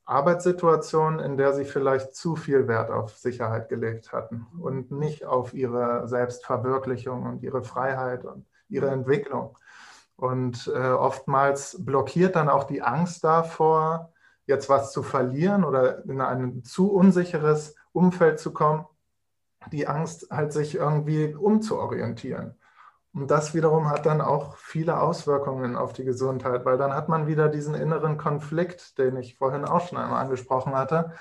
Arbeitssituation, in der sie vielleicht zu viel Wert auf Sicherheit gelegt hatten und nicht auf ihre Selbstverwirklichung und ihre Freiheit und ihre Entwicklung. Und äh, oftmals blockiert dann auch die Angst davor, jetzt was zu verlieren oder in ein zu unsicheres Umfeld zu kommen, die Angst, halt sich irgendwie umzuorientieren. Und das wiederum hat dann auch viele Auswirkungen auf die Gesundheit, weil dann hat man wieder diesen inneren Konflikt, den ich vorhin auch schon einmal angesprochen hatte.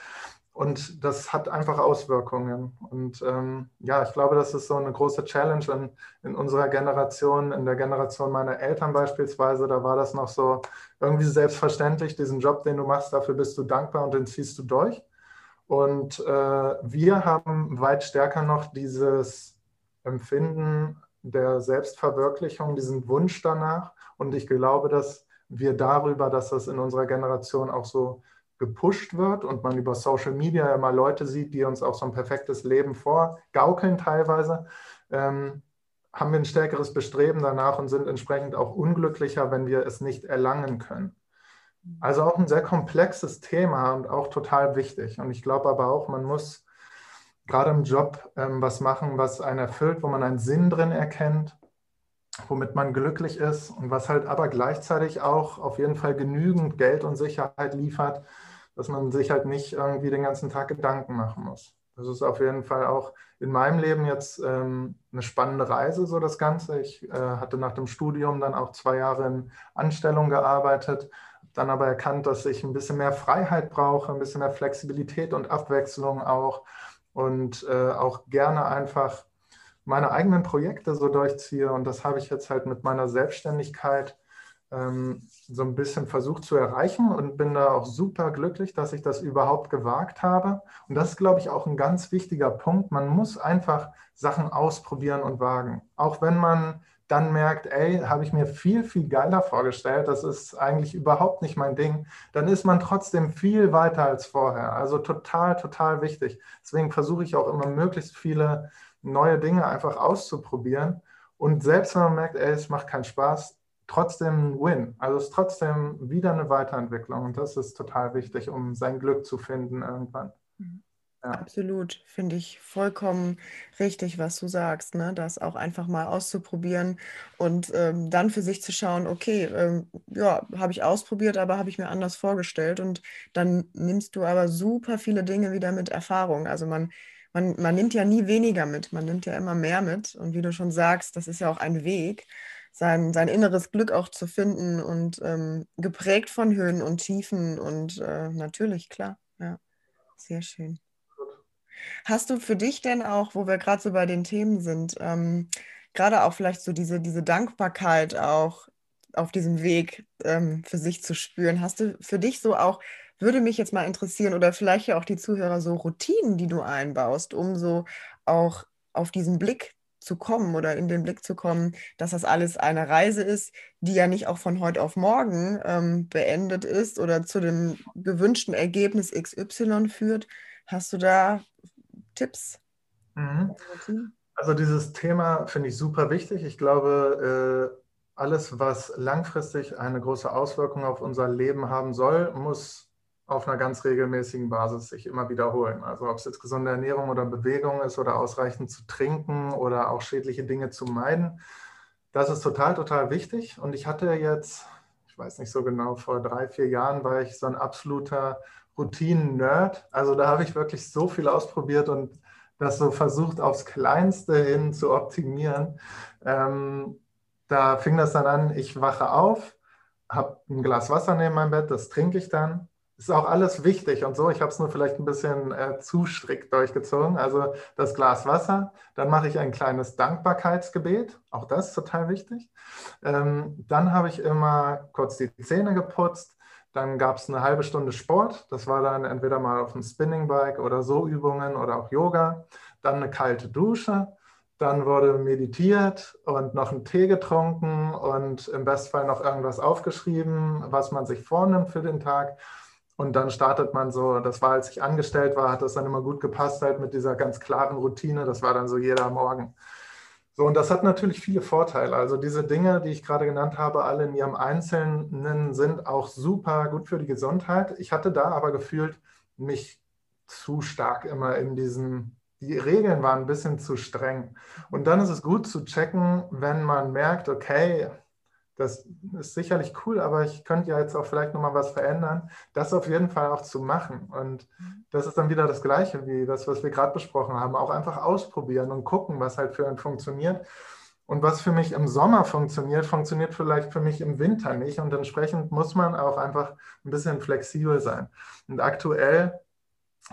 Und das hat einfach Auswirkungen. Und ähm, ja, ich glaube, das ist so eine große Challenge in, in, unserer Generation, in der Generation meiner Eltern beispielsweise. Da war das noch so irgendwie selbstverständlich, diesen Job, den du machst, dafür bist du dankbar und den ziehst du durch. Und äh, wir haben weit stärker noch dieses Empfinden der Selbstverwirklichung, diesen Wunsch danach. Und ich glaube, dass wir darüber, dass das in unserer Generation auch so gepusht wird und man über Social Media immer Leute sieht, die uns auch so ein perfektes Leben vorgaukeln teilweise, ähm, haben wir ein stärkeres Bestreben danach und sind entsprechend auch unglücklicher, wenn wir es nicht erlangen können. Also auch ein sehr komplexes Thema und auch total wichtig. Und ich glaube aber auch, man muss gerade im Job ähm, was machen, was einen erfüllt, wo man einen Sinn drin erkennt, womit man glücklich ist und was halt aber gleichzeitig auch auf jeden Fall genügend Geld und Sicherheit liefert, dass man sich halt nicht irgendwie den ganzen Tag Gedanken machen muss. Das ist auf jeden Fall auch in meinem Leben jetzt ähm, eine spannende Reise, so das Ganze. Ich äh, hatte nach dem Studium dann auch zwei Jahre in Anstellung gearbeitet dann aber erkannt, dass ich ein bisschen mehr Freiheit brauche, ein bisschen mehr Flexibilität und Abwechslung auch und äh, auch gerne einfach meine eigenen Projekte so durchziehe. Und das habe ich jetzt halt mit meiner Selbstständigkeit ähm, so ein bisschen versucht zu erreichen und bin da auch super glücklich, dass ich das überhaupt gewagt habe. Und das ist, glaube ich, auch ein ganz wichtiger Punkt. Man muss einfach Sachen ausprobieren und wagen. Auch wenn man dann merkt, ey, habe ich mir viel, viel geiler vorgestellt, das ist eigentlich überhaupt nicht mein Ding, dann ist man trotzdem viel weiter als vorher. Also total, total wichtig. Deswegen versuche ich auch immer möglichst viele neue Dinge einfach auszuprobieren. Und selbst wenn man merkt, ey, es macht keinen Spaß, trotzdem ein Win. Also es ist trotzdem wieder eine Weiterentwicklung. Und das ist total wichtig, um sein Glück zu finden irgendwann. Mhm. Ja. Absolut, finde ich vollkommen richtig, was du sagst, ne? das auch einfach mal auszuprobieren und ähm, dann für sich zu schauen, okay, ähm, ja, habe ich ausprobiert, aber habe ich mir anders vorgestellt und dann nimmst du aber super viele Dinge wieder mit Erfahrung. Also man, man, man nimmt ja nie weniger mit, man nimmt ja immer mehr mit und wie du schon sagst, das ist ja auch ein Weg, sein, sein inneres Glück auch zu finden und ähm, geprägt von Höhen und Tiefen und äh, natürlich, klar, ja, sehr schön. Hast du für dich denn auch, wo wir gerade so bei den Themen sind, ähm, gerade auch vielleicht so diese, diese Dankbarkeit auch auf diesem Weg ähm, für sich zu spüren, hast du für dich so auch, würde mich jetzt mal interessieren oder vielleicht ja auch die Zuhörer, so Routinen, die du einbaust, um so auch auf diesen Blick zu kommen oder in den Blick zu kommen, dass das alles eine Reise ist, die ja nicht auch von heute auf morgen ähm, beendet ist oder zu dem gewünschten Ergebnis XY führt. Hast du da Tipps? Mhm. Also dieses Thema finde ich super wichtig. Ich glaube, äh, alles, was langfristig eine große Auswirkung auf unser Leben haben soll, muss auf einer ganz regelmäßigen Basis sich immer wiederholen. Also ob es jetzt gesunde Ernährung oder Bewegung ist oder ausreichend zu trinken oder auch schädliche Dinge zu meiden. Das ist total, total wichtig. Und ich hatte jetzt, ich weiß nicht so genau, vor drei, vier Jahren war ich so ein absoluter Routinen-Nerd. Also da habe ich wirklich so viel ausprobiert und das so versucht, aufs Kleinste hin zu optimieren. Ähm, da fing das dann an, ich wache auf, habe ein Glas Wasser neben meinem Bett, das trinke ich dann. Ist auch alles wichtig und so. Ich habe es nur vielleicht ein bisschen äh, zu strikt durchgezogen. Also das Glas Wasser, dann mache ich ein kleines Dankbarkeitsgebet. Auch das ist total wichtig. Ähm, dann habe ich immer kurz die Zähne geputzt, dann gab es eine halbe Stunde Sport. Das war dann entweder mal auf dem Spinningbike oder so Übungen oder auch Yoga. Dann eine kalte Dusche. Dann wurde meditiert und noch einen Tee getrunken und im Bestfall noch irgendwas aufgeschrieben, was man sich vornimmt für den Tag. Und dann startet man so, das war, als ich angestellt war, hat das dann immer gut gepasst halt mit dieser ganz klaren Routine. Das war dann so jeder Morgen. So, und das hat natürlich viele Vorteile. Also diese Dinge, die ich gerade genannt habe, alle in ihrem Einzelnen sind auch super gut für die Gesundheit. Ich hatte da aber gefühlt mich zu stark immer in diesen, die Regeln waren ein bisschen zu streng. Und dann ist es gut zu checken, wenn man merkt, okay, das ist sicherlich cool, aber ich könnte ja jetzt auch vielleicht nochmal was verändern, das auf jeden Fall auch zu machen. Und das ist dann wieder das Gleiche wie das, was wir gerade besprochen haben. Auch einfach ausprobieren und gucken, was halt für einen funktioniert. Und was für mich im Sommer funktioniert, funktioniert vielleicht für mich im Winter nicht. Und entsprechend muss man auch einfach ein bisschen flexibel sein. Und aktuell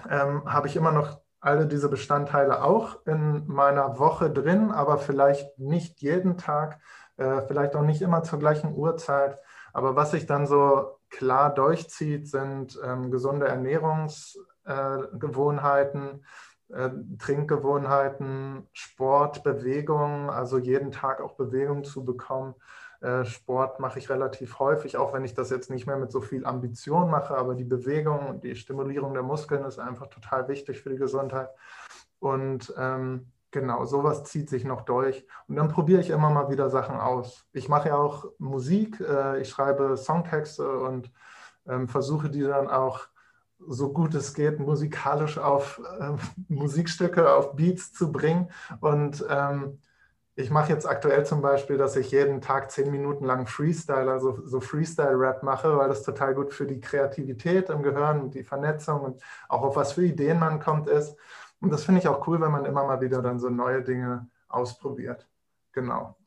ähm, habe ich immer noch alle diese Bestandteile auch in meiner Woche drin, aber vielleicht nicht jeden Tag äh, vielleicht auch nicht immer zur gleichen Uhrzeit. Aber was sich dann so klar durchzieht, sind ähm, gesunde Ernährungsgewohnheiten, äh, Trinkgewohnheiten, Sport, Bewegung, also jeden Tag auch Bewegung zu bekommen. Äh, Sport mache ich relativ häufig, auch wenn ich das jetzt nicht mehr mit so viel Ambition mache, aber die Bewegung und die Stimulierung der Muskeln ist einfach total wichtig für die Gesundheit. Und ähm, Genau, sowas zieht sich noch durch. Und dann probiere ich immer mal wieder Sachen aus. Ich mache ja auch Musik, äh, ich schreibe Songtexte und ähm, versuche die dann auch so gut es geht musikalisch auf äh, *laughs* Musikstücke, auf Beats zu bringen. Und ähm, ich mache jetzt aktuell zum Beispiel, dass ich jeden Tag zehn Minuten lang Freestyle, also so Freestyle-Rap mache, weil das total gut für die Kreativität im Gehirn und die Vernetzung und auch auf was für Ideen man kommt ist. Und das finde ich auch cool, wenn man immer mal wieder dann so neue Dinge ausprobiert. Genau.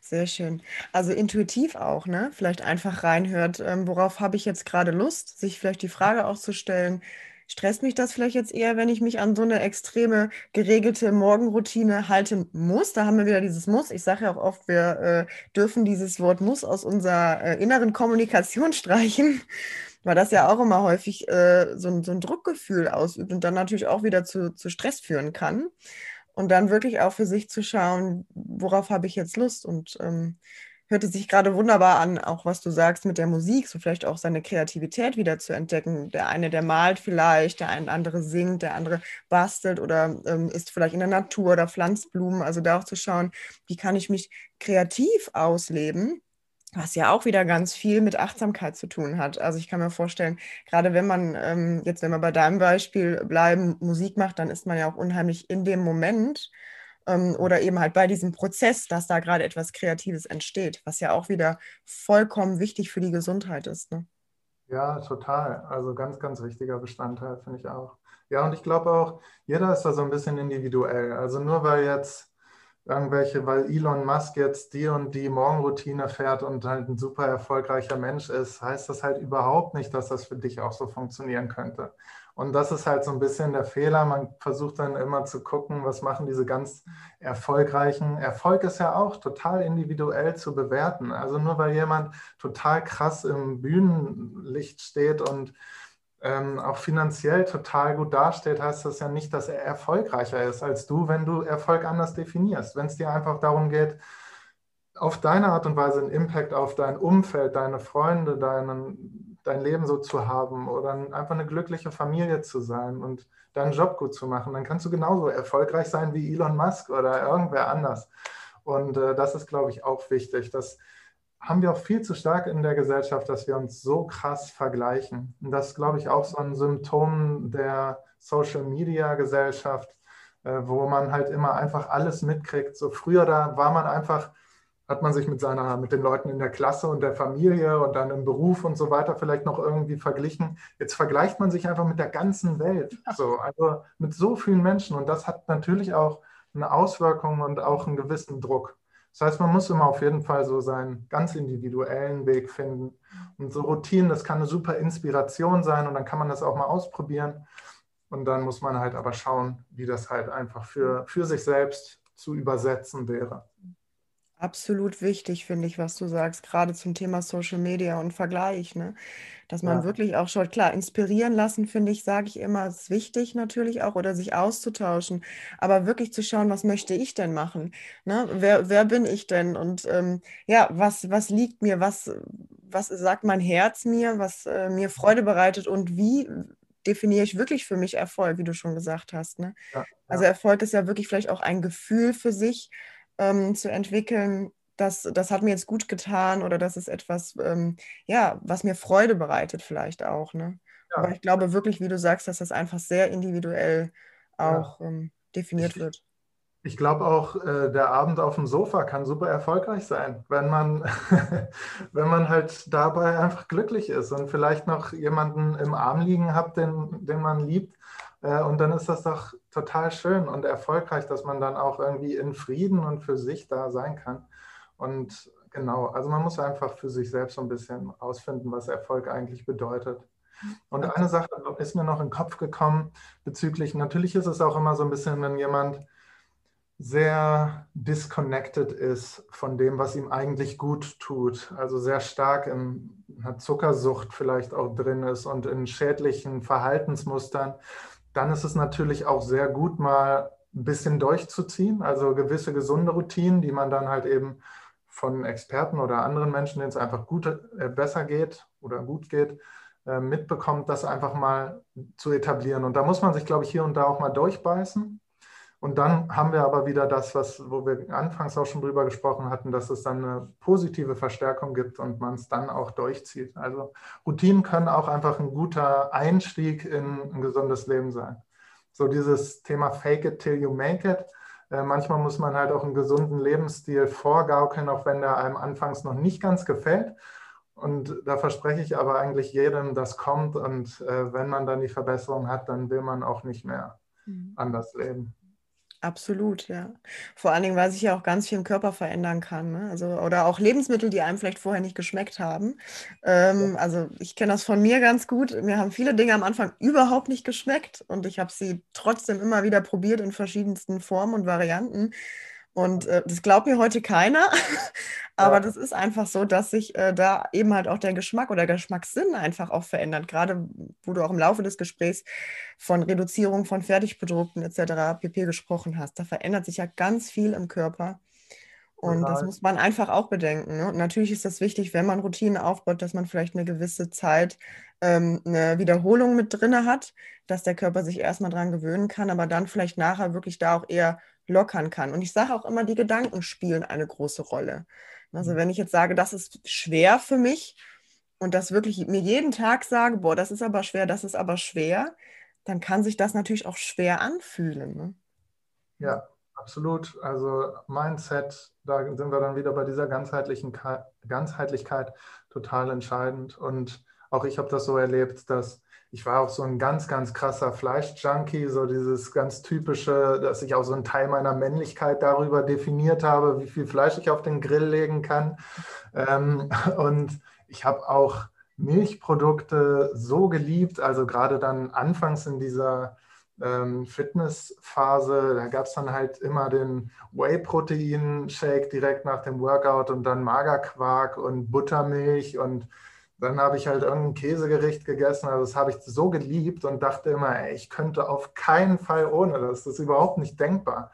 Sehr schön. Also intuitiv auch, ne? Vielleicht einfach reinhört, ähm, worauf habe ich jetzt gerade Lust, sich vielleicht die Frage auch zu stellen, stresst mich das vielleicht jetzt eher, wenn ich mich an so eine extreme geregelte Morgenroutine halten muss? Da haben wir wieder dieses Muss. Ich sage ja auch oft, wir äh, dürfen dieses Wort Muss aus unserer äh, inneren Kommunikation streichen weil das ja auch immer häufig äh, so, ein, so ein Druckgefühl ausübt und dann natürlich auch wieder zu, zu Stress führen kann. und dann wirklich auch für sich zu schauen, worauf habe ich jetzt Lust und ähm, hörte sich gerade wunderbar an, auch was du sagst mit der Musik, so vielleicht auch seine Kreativität wieder zu entdecken. Der eine, der malt vielleicht, der eine andere singt, der andere bastelt oder ähm, ist vielleicht in der Natur oder pflanzt Blumen. Also da auch zu schauen, wie kann ich mich kreativ ausleben was ja auch wieder ganz viel mit Achtsamkeit zu tun hat. Also ich kann mir vorstellen, gerade wenn man ähm, jetzt, wenn wir bei deinem Beispiel bleiben, Musik macht, dann ist man ja auch unheimlich in dem Moment ähm, oder eben halt bei diesem Prozess, dass da gerade etwas Kreatives entsteht, was ja auch wieder vollkommen wichtig für die Gesundheit ist. Ne? Ja, total. Also ganz, ganz wichtiger Bestandteil, finde ich auch. Ja, und ich glaube auch, jeder ist da so ein bisschen individuell. Also nur weil jetzt irgendwelche, weil Elon Musk jetzt die und die Morgenroutine fährt und halt ein super erfolgreicher Mensch ist, heißt das halt überhaupt nicht, dass das für dich auch so funktionieren könnte. Und das ist halt so ein bisschen der Fehler. Man versucht dann immer zu gucken, was machen diese ganz erfolgreichen. Erfolg ist ja auch total individuell zu bewerten. Also nur weil jemand total krass im Bühnenlicht steht und ähm, auch finanziell total gut dasteht, heißt das ja nicht, dass er erfolgreicher ist als du, wenn du Erfolg anders definierst. Wenn es dir einfach darum geht, auf deine Art und Weise einen Impact auf dein Umfeld, deine Freunde, deinen, dein Leben so zu haben oder einfach eine glückliche Familie zu sein und deinen Job gut zu machen, dann kannst du genauso erfolgreich sein wie Elon Musk oder irgendwer anders. Und äh, das ist, glaube ich, auch wichtig, dass haben wir auch viel zu stark in der Gesellschaft, dass wir uns so krass vergleichen. Und das ist, glaube ich, auch so ein Symptom der Social-Media-Gesellschaft, äh, wo man halt immer einfach alles mitkriegt. So früher, da war man einfach, hat man sich mit seiner, mit den Leuten in der Klasse und der Familie und dann im Beruf und so weiter vielleicht noch irgendwie verglichen. Jetzt vergleicht man sich einfach mit der ganzen Welt. So, also mit so vielen Menschen. Und das hat natürlich auch eine Auswirkung und auch einen gewissen Druck. Das heißt, man muss immer auf jeden Fall so seinen ganz individuellen Weg finden. Und so Routinen, das kann eine super Inspiration sein und dann kann man das auch mal ausprobieren. Und dann muss man halt aber schauen, wie das halt einfach für, für sich selbst zu übersetzen wäre. Absolut wichtig, finde ich, was du sagst, gerade zum Thema Social Media und Vergleich, ne? Dass man Ja, wirklich auch schaut, klar, inspirieren lassen, finde ich, sage ich immer, ist wichtig natürlich auch oder sich auszutauschen, aber wirklich zu schauen, was möchte ich denn machen? Ne? Wer, wer bin ich denn? Und ähm, ja, was, was liegt mir, was, was sagt mein Herz mir, was äh, mir Freude bereitet und wie definiere ich wirklich für mich Erfolg, wie du schon gesagt hast, ne? ja, Also ja, Erfolg ist ja wirklich vielleicht auch ein Gefühl für sich ähm, zu entwickeln, das, das hat mir jetzt gut getan oder das ist etwas, ähm, ja, was mir Freude bereitet vielleicht auch. Ne? Aber ja, ich glaube wirklich, wie du sagst, dass das einfach sehr individuell ja. auch ähm, definiert wird. Ich glaube auch, äh, der Abend auf dem Sofa kann super erfolgreich sein, wenn man, *laughs* wenn man halt dabei einfach glücklich ist und vielleicht noch jemanden im Arm liegen hat, den, den man liebt. Äh, und dann ist das doch total schön und erfolgreich, dass man dann auch irgendwie in Frieden und für sich da sein kann. Und genau, also man muss einfach für sich selbst so ein bisschen ausfinden, was Erfolg eigentlich bedeutet. Und eine Sache ist mir noch in den Kopf gekommen bezüglich, natürlich ist es auch immer so ein bisschen, wenn jemand sehr disconnected ist von dem, was ihm eigentlich gut tut. Also sehr stark in einer Zuckersucht vielleicht auch drin ist und in schädlichen Verhaltensmustern, dann ist es natürlich auch sehr gut, mal ein bisschen durchzuziehen. Also gewisse gesunde Routinen, die man dann halt eben von Experten oder anderen Menschen, denen es einfach gut, äh, besser geht oder gut geht, äh, mitbekommt, das einfach mal zu etablieren. Und da muss man sich, glaube ich, hier und da auch mal durchbeißen und dann haben wir aber wieder das, was, wo wir anfangs auch schon drüber gesprochen hatten, dass es dann eine positive Verstärkung gibt und man es dann auch durchzieht. Also Routinen können auch einfach ein guter Einstieg in ein gesundes Leben sein. So dieses Thema Fake it till you make it. Äh, manchmal muss man halt auch einen gesunden Lebensstil vorgaukeln, auch wenn der einem anfangs noch nicht ganz gefällt. Und da verspreche ich aber eigentlich jedem, das kommt. Und äh, wenn man dann die Verbesserung hat, dann will man auch nicht mehr Mhm. anders leben. Absolut, ja. Vor allen Dingen, weil sich ja auch ganz viel im Körper verändern kann. Ne? Also, oder auch Lebensmittel, die einem vielleicht vorher nicht geschmeckt haben. Ähm, also ich kenne das von mir ganz gut. Mir haben viele Dinge am Anfang überhaupt nicht geschmeckt und ich habe sie trotzdem immer wieder probiert in verschiedensten Formen und Varianten. Und äh, das glaubt mir heute keiner. *laughs* Aber ja. das ist einfach so, dass sich äh, da eben halt auch der Geschmack oder der Geschmackssinn einfach auch verändert. Gerade wo du auch im Laufe des Gesprächs von Reduzierung von Fertigprodukten etc. pp gesprochen hast. Da verändert sich ja ganz viel im Körper. Und Total. das muss man einfach auch bedenken. Ne? Und natürlich ist das wichtig, wenn man Routinen aufbaut, dass man vielleicht eine gewisse Zeit ähm, eine Wiederholung mit drin hat, dass der Körper sich erstmal dran gewöhnen kann, aber dann vielleicht nachher wirklich da auch eher lockern kann. Und ich sage auch immer, die Gedanken spielen eine große Rolle. Also mhm. wenn ich jetzt sage, das ist schwer für mich und das wirklich mir jeden Tag sage, boah, das ist aber schwer, das ist aber schwer, dann kann sich das natürlich auch schwer anfühlen. Ne? Ja, absolut. Also Mindset, da sind wir dann wieder bei dieser ganzheitlichen Ganzheitlichkeit total entscheidend. Und auch ich habe das so erlebt, dass ich war auch so ein ganz, ganz krasser Fleischjunkie, so dieses ganz typische, dass ich auch so einen Teil meiner Männlichkeit darüber definiert habe, wie viel Fleisch ich auf den Grill legen kann. Ähm, und ich habe auch Milchprodukte so geliebt, also gerade dann anfangs in dieser ähm, Fitnessphase, da gab es dann halt immer den Whey-Protein-Shake direkt nach dem Workout und dann Magerquark und Buttermilch und dann habe ich halt irgendein Käsegericht gegessen. Also das habe ich so geliebt und dachte immer, ey, ich könnte auf keinen Fall ohne das. Das ist überhaupt nicht denkbar.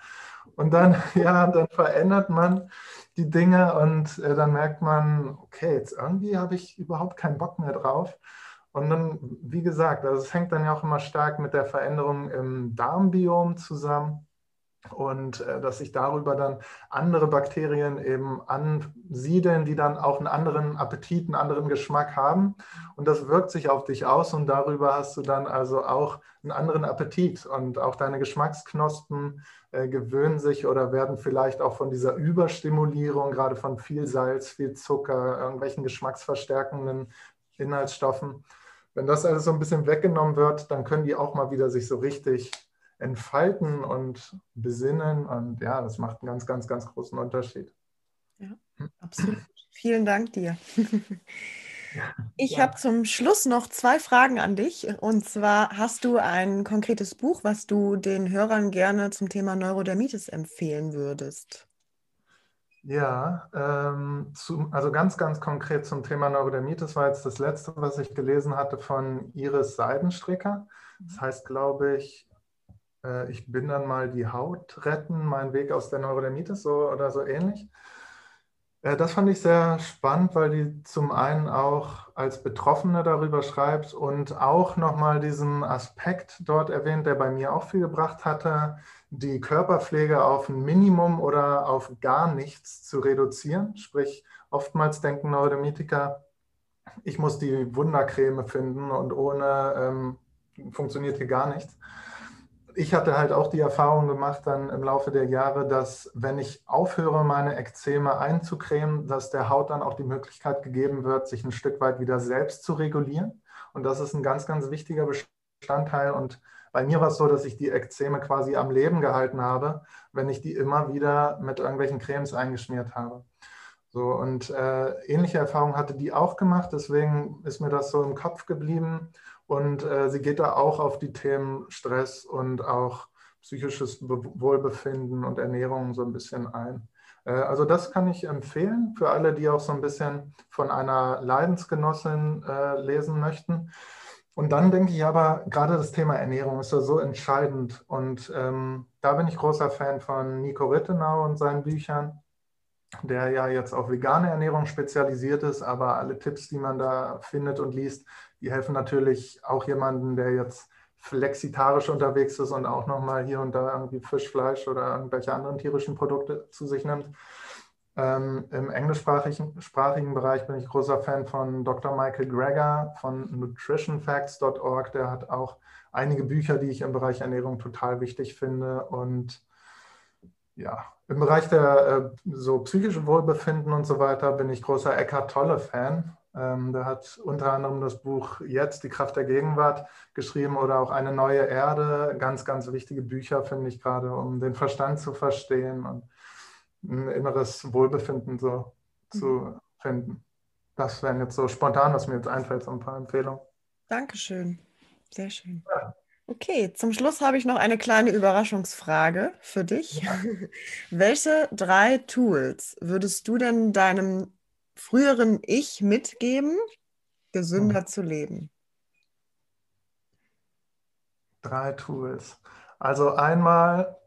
Und dann, *laughs* ja, dann verändert man die Dinge und äh, dann merkt man, okay, jetzt irgendwie habe ich überhaupt keinen Bock mehr drauf. Und dann, wie gesagt, also es hängt dann ja auch immer stark mit der Veränderung im Darmbiom zusammen und äh, dass sich darüber dann andere Bakterien eben ansiedeln, die dann auch einen anderen Appetit, einen anderen Geschmack haben. Und das wirkt sich auf dich aus und darüber hast du dann also auch einen anderen Appetit und auch deine Geschmacksknospen äh, gewöhnen sich oder werden vielleicht auch von dieser Überstimulierung, gerade von viel Salz, viel Zucker, irgendwelchen geschmacksverstärkenden Inhaltsstoffen. Wenn das alles so ein bisschen weggenommen wird, dann können die auch mal wieder sich so richtig entfalten und besinnen. Und ja, das macht einen ganz, ganz, ganz großen Unterschied. Ja, absolut. Vielen Dank dir. *laughs* Ich ja. habe zum Schluss noch zwei Fragen an dich. Und zwar hast du ein konkretes Buch, was du den Hörern gerne zum Thema Neurodermitis empfehlen würdest? Ja, ähm, zu, also ganz, ganz konkret zum Thema Neurodermitis war jetzt das letzte, was ich gelesen hatte von Iris Seidenstricker. Das heißt, glaube ich, äh, ich bin dann mal die Haut retten, mein Weg aus der Neurodermitis so oder so ähnlich. Äh, das fand ich sehr spannend, weil die zum einen auch als Betroffene darüber schreibt und auch nochmal diesen Aspekt dort erwähnt, der bei mir auch viel gebracht hatte, die Körperpflege auf ein Minimum oder auf gar nichts zu reduzieren. Sprich, oftmals denken Neurodermitiker, ich muss die Wundercreme finden und ohne ähm, funktioniert hier gar nichts ich hatte halt auch die Erfahrung gemacht dann im Laufe der Jahre, dass wenn ich aufhöre, meine Ekzeme einzucremen, dass der Haut dann auch die Möglichkeit gegeben wird, sich ein Stück weit wieder selbst zu regulieren. Und das ist ein ganz, ganz wichtiger Bestandteil. Und bei mir war es so, dass ich die Ekzeme quasi am Leben gehalten habe, wenn ich die immer wieder mit irgendwelchen Cremes eingeschmiert habe. So, und äh, ähnliche Erfahrungen hatte die auch gemacht, deswegen ist mir das so im Kopf geblieben. Und äh, sie geht da auch auf die Themen Stress und auch psychisches Be Wohlbefinden und Ernährung so ein bisschen ein. Äh, also das kann ich empfehlen für alle, die auch so ein bisschen von einer Leidensgenossin äh, lesen möchten. Und dann denke ich aber, gerade das Thema Ernährung ist ja so entscheidend. Und ähm, da bin ich großer Fan von Nico Rittenau und seinen Büchern, der ja jetzt auf vegane Ernährung spezialisiert ist, aber alle Tipps, die man da findet und liest, die helfen natürlich auch jemandem, der jetzt flexitarisch unterwegs ist und auch nochmal hier und da irgendwie Fischfleisch oder irgendwelche anderen tierischen Produkte zu sich nimmt. Ähm, Im englischsprachigen sprachigen Bereich bin ich großer Fan von Dr. Michael Greger von nutritionfacts.org. Der hat auch einige Bücher, die ich im Bereich Ernährung total wichtig finde. Und ja, im Bereich der äh, so psychischen Wohlbefinden und so weiter bin ich großer Eckhart Tolle-Fan. Ähm, der hat unter anderem das Buch Jetzt, die Kraft der Gegenwart geschrieben oder auch Eine neue Erde. Ganz, ganz wichtige Bücher, finde ich gerade, um den Verstand zu verstehen und ein inneres Wohlbefinden so mhm. zu finden. Das wären jetzt so spontan, was mir jetzt einfällt, so ein paar Empfehlungen. Dankeschön. Sehr schön. Ja. Okay, zum Schluss habe ich noch eine kleine Überraschungsfrage für dich. Ja. *laughs* Welche drei Tools würdest du denn deinem früheren Ich mitgeben, gesünder hm. zu leben? Drei Tools. Also einmal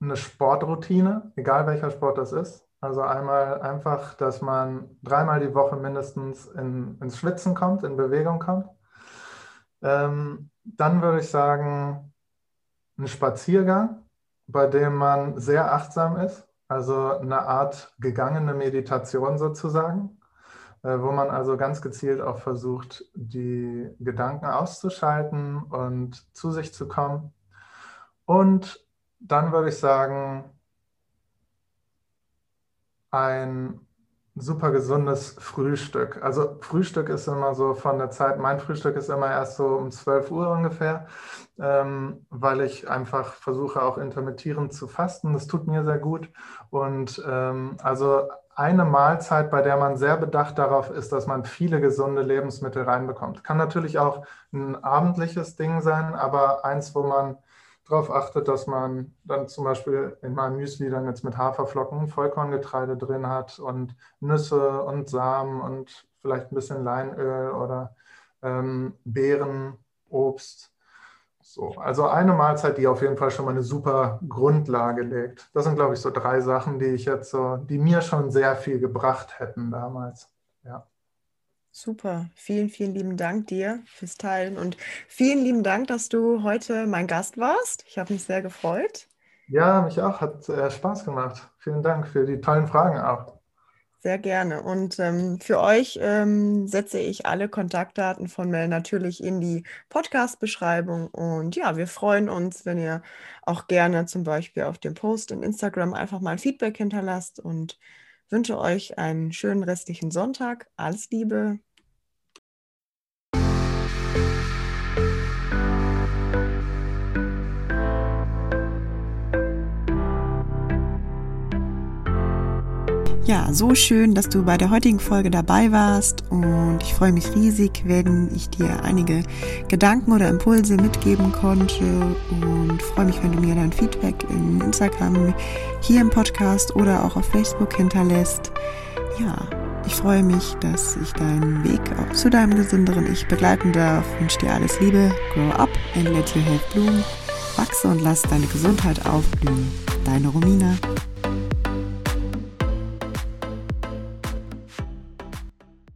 eine Sportroutine, egal welcher Sport das ist. Also einmal einfach, dass man dreimal die Woche mindestens in, ins Schwitzen kommt, in Bewegung kommt. Ähm, dann würde ich sagen, ein Spaziergang, bei dem man sehr achtsam ist, also eine Art gegangene Meditation sozusagen, äh, wo man also ganz gezielt auch versucht, die Gedanken auszuschalten und zu sich zu kommen. Und dann würde ich sagen, ein super gesundes Frühstück. Also Frühstück ist immer so von der Zeit, mein Frühstück ist immer erst so um 12 Uhr ungefähr, ähm, weil ich einfach versuche auch intermittierend zu fasten. Das tut mir sehr gut. Und ähm, also eine Mahlzeit, bei der man sehr bedacht darauf ist, dass man viele gesunde Lebensmittel reinbekommt. Kann natürlich auch ein abendliches Ding sein, aber eins, wo man darauf achtet, dass man dann zum Beispiel in meinem Müsli dann jetzt mit Haferflocken Vollkorngetreide drin hat und Nüsse und Samen und vielleicht ein bisschen Leinöl oder ähm, Beeren, Obst. So, also eine Mahlzeit, die auf jeden Fall schon mal eine super Grundlage legt. Das sind, glaube ich, so drei Sachen, die ich jetzt so, die mir schon sehr viel gebracht hätten damals. Super, vielen, vielen lieben Dank dir fürs Teilen und vielen lieben Dank, dass du heute mein Gast warst. Ich habe mich sehr gefreut. Ja, mich auch, hat äh, Spaß gemacht. Vielen Dank für die tollen Fragen auch. Sehr gerne. Und ähm, für euch ähm, setze ich alle Kontaktdaten von Mel natürlich in die Podcast-Beschreibung. Und ja, wir freuen uns, wenn ihr auch gerne zum Beispiel auf dem Post in Instagram einfach mal Feedback hinterlasst und wünsche euch einen schönen restlichen Sonntag. Alles Liebe. Ja, so schön, dass du bei der heutigen Folge dabei warst und ich freue mich riesig, wenn ich dir einige Gedanken oder Impulse mitgeben konnte und freue mich, wenn du mir dein Feedback in Instagram, hier im Podcast oder auch auf Facebook hinterlässt. Ja, ich freue mich, dass ich deinen Weg zu deinem gesünderen Ich begleiten darf. Wünsche dir alles Liebe, grow up and let your health bloom. Wachse und lass deine Gesundheit aufblühen. Deine Romina.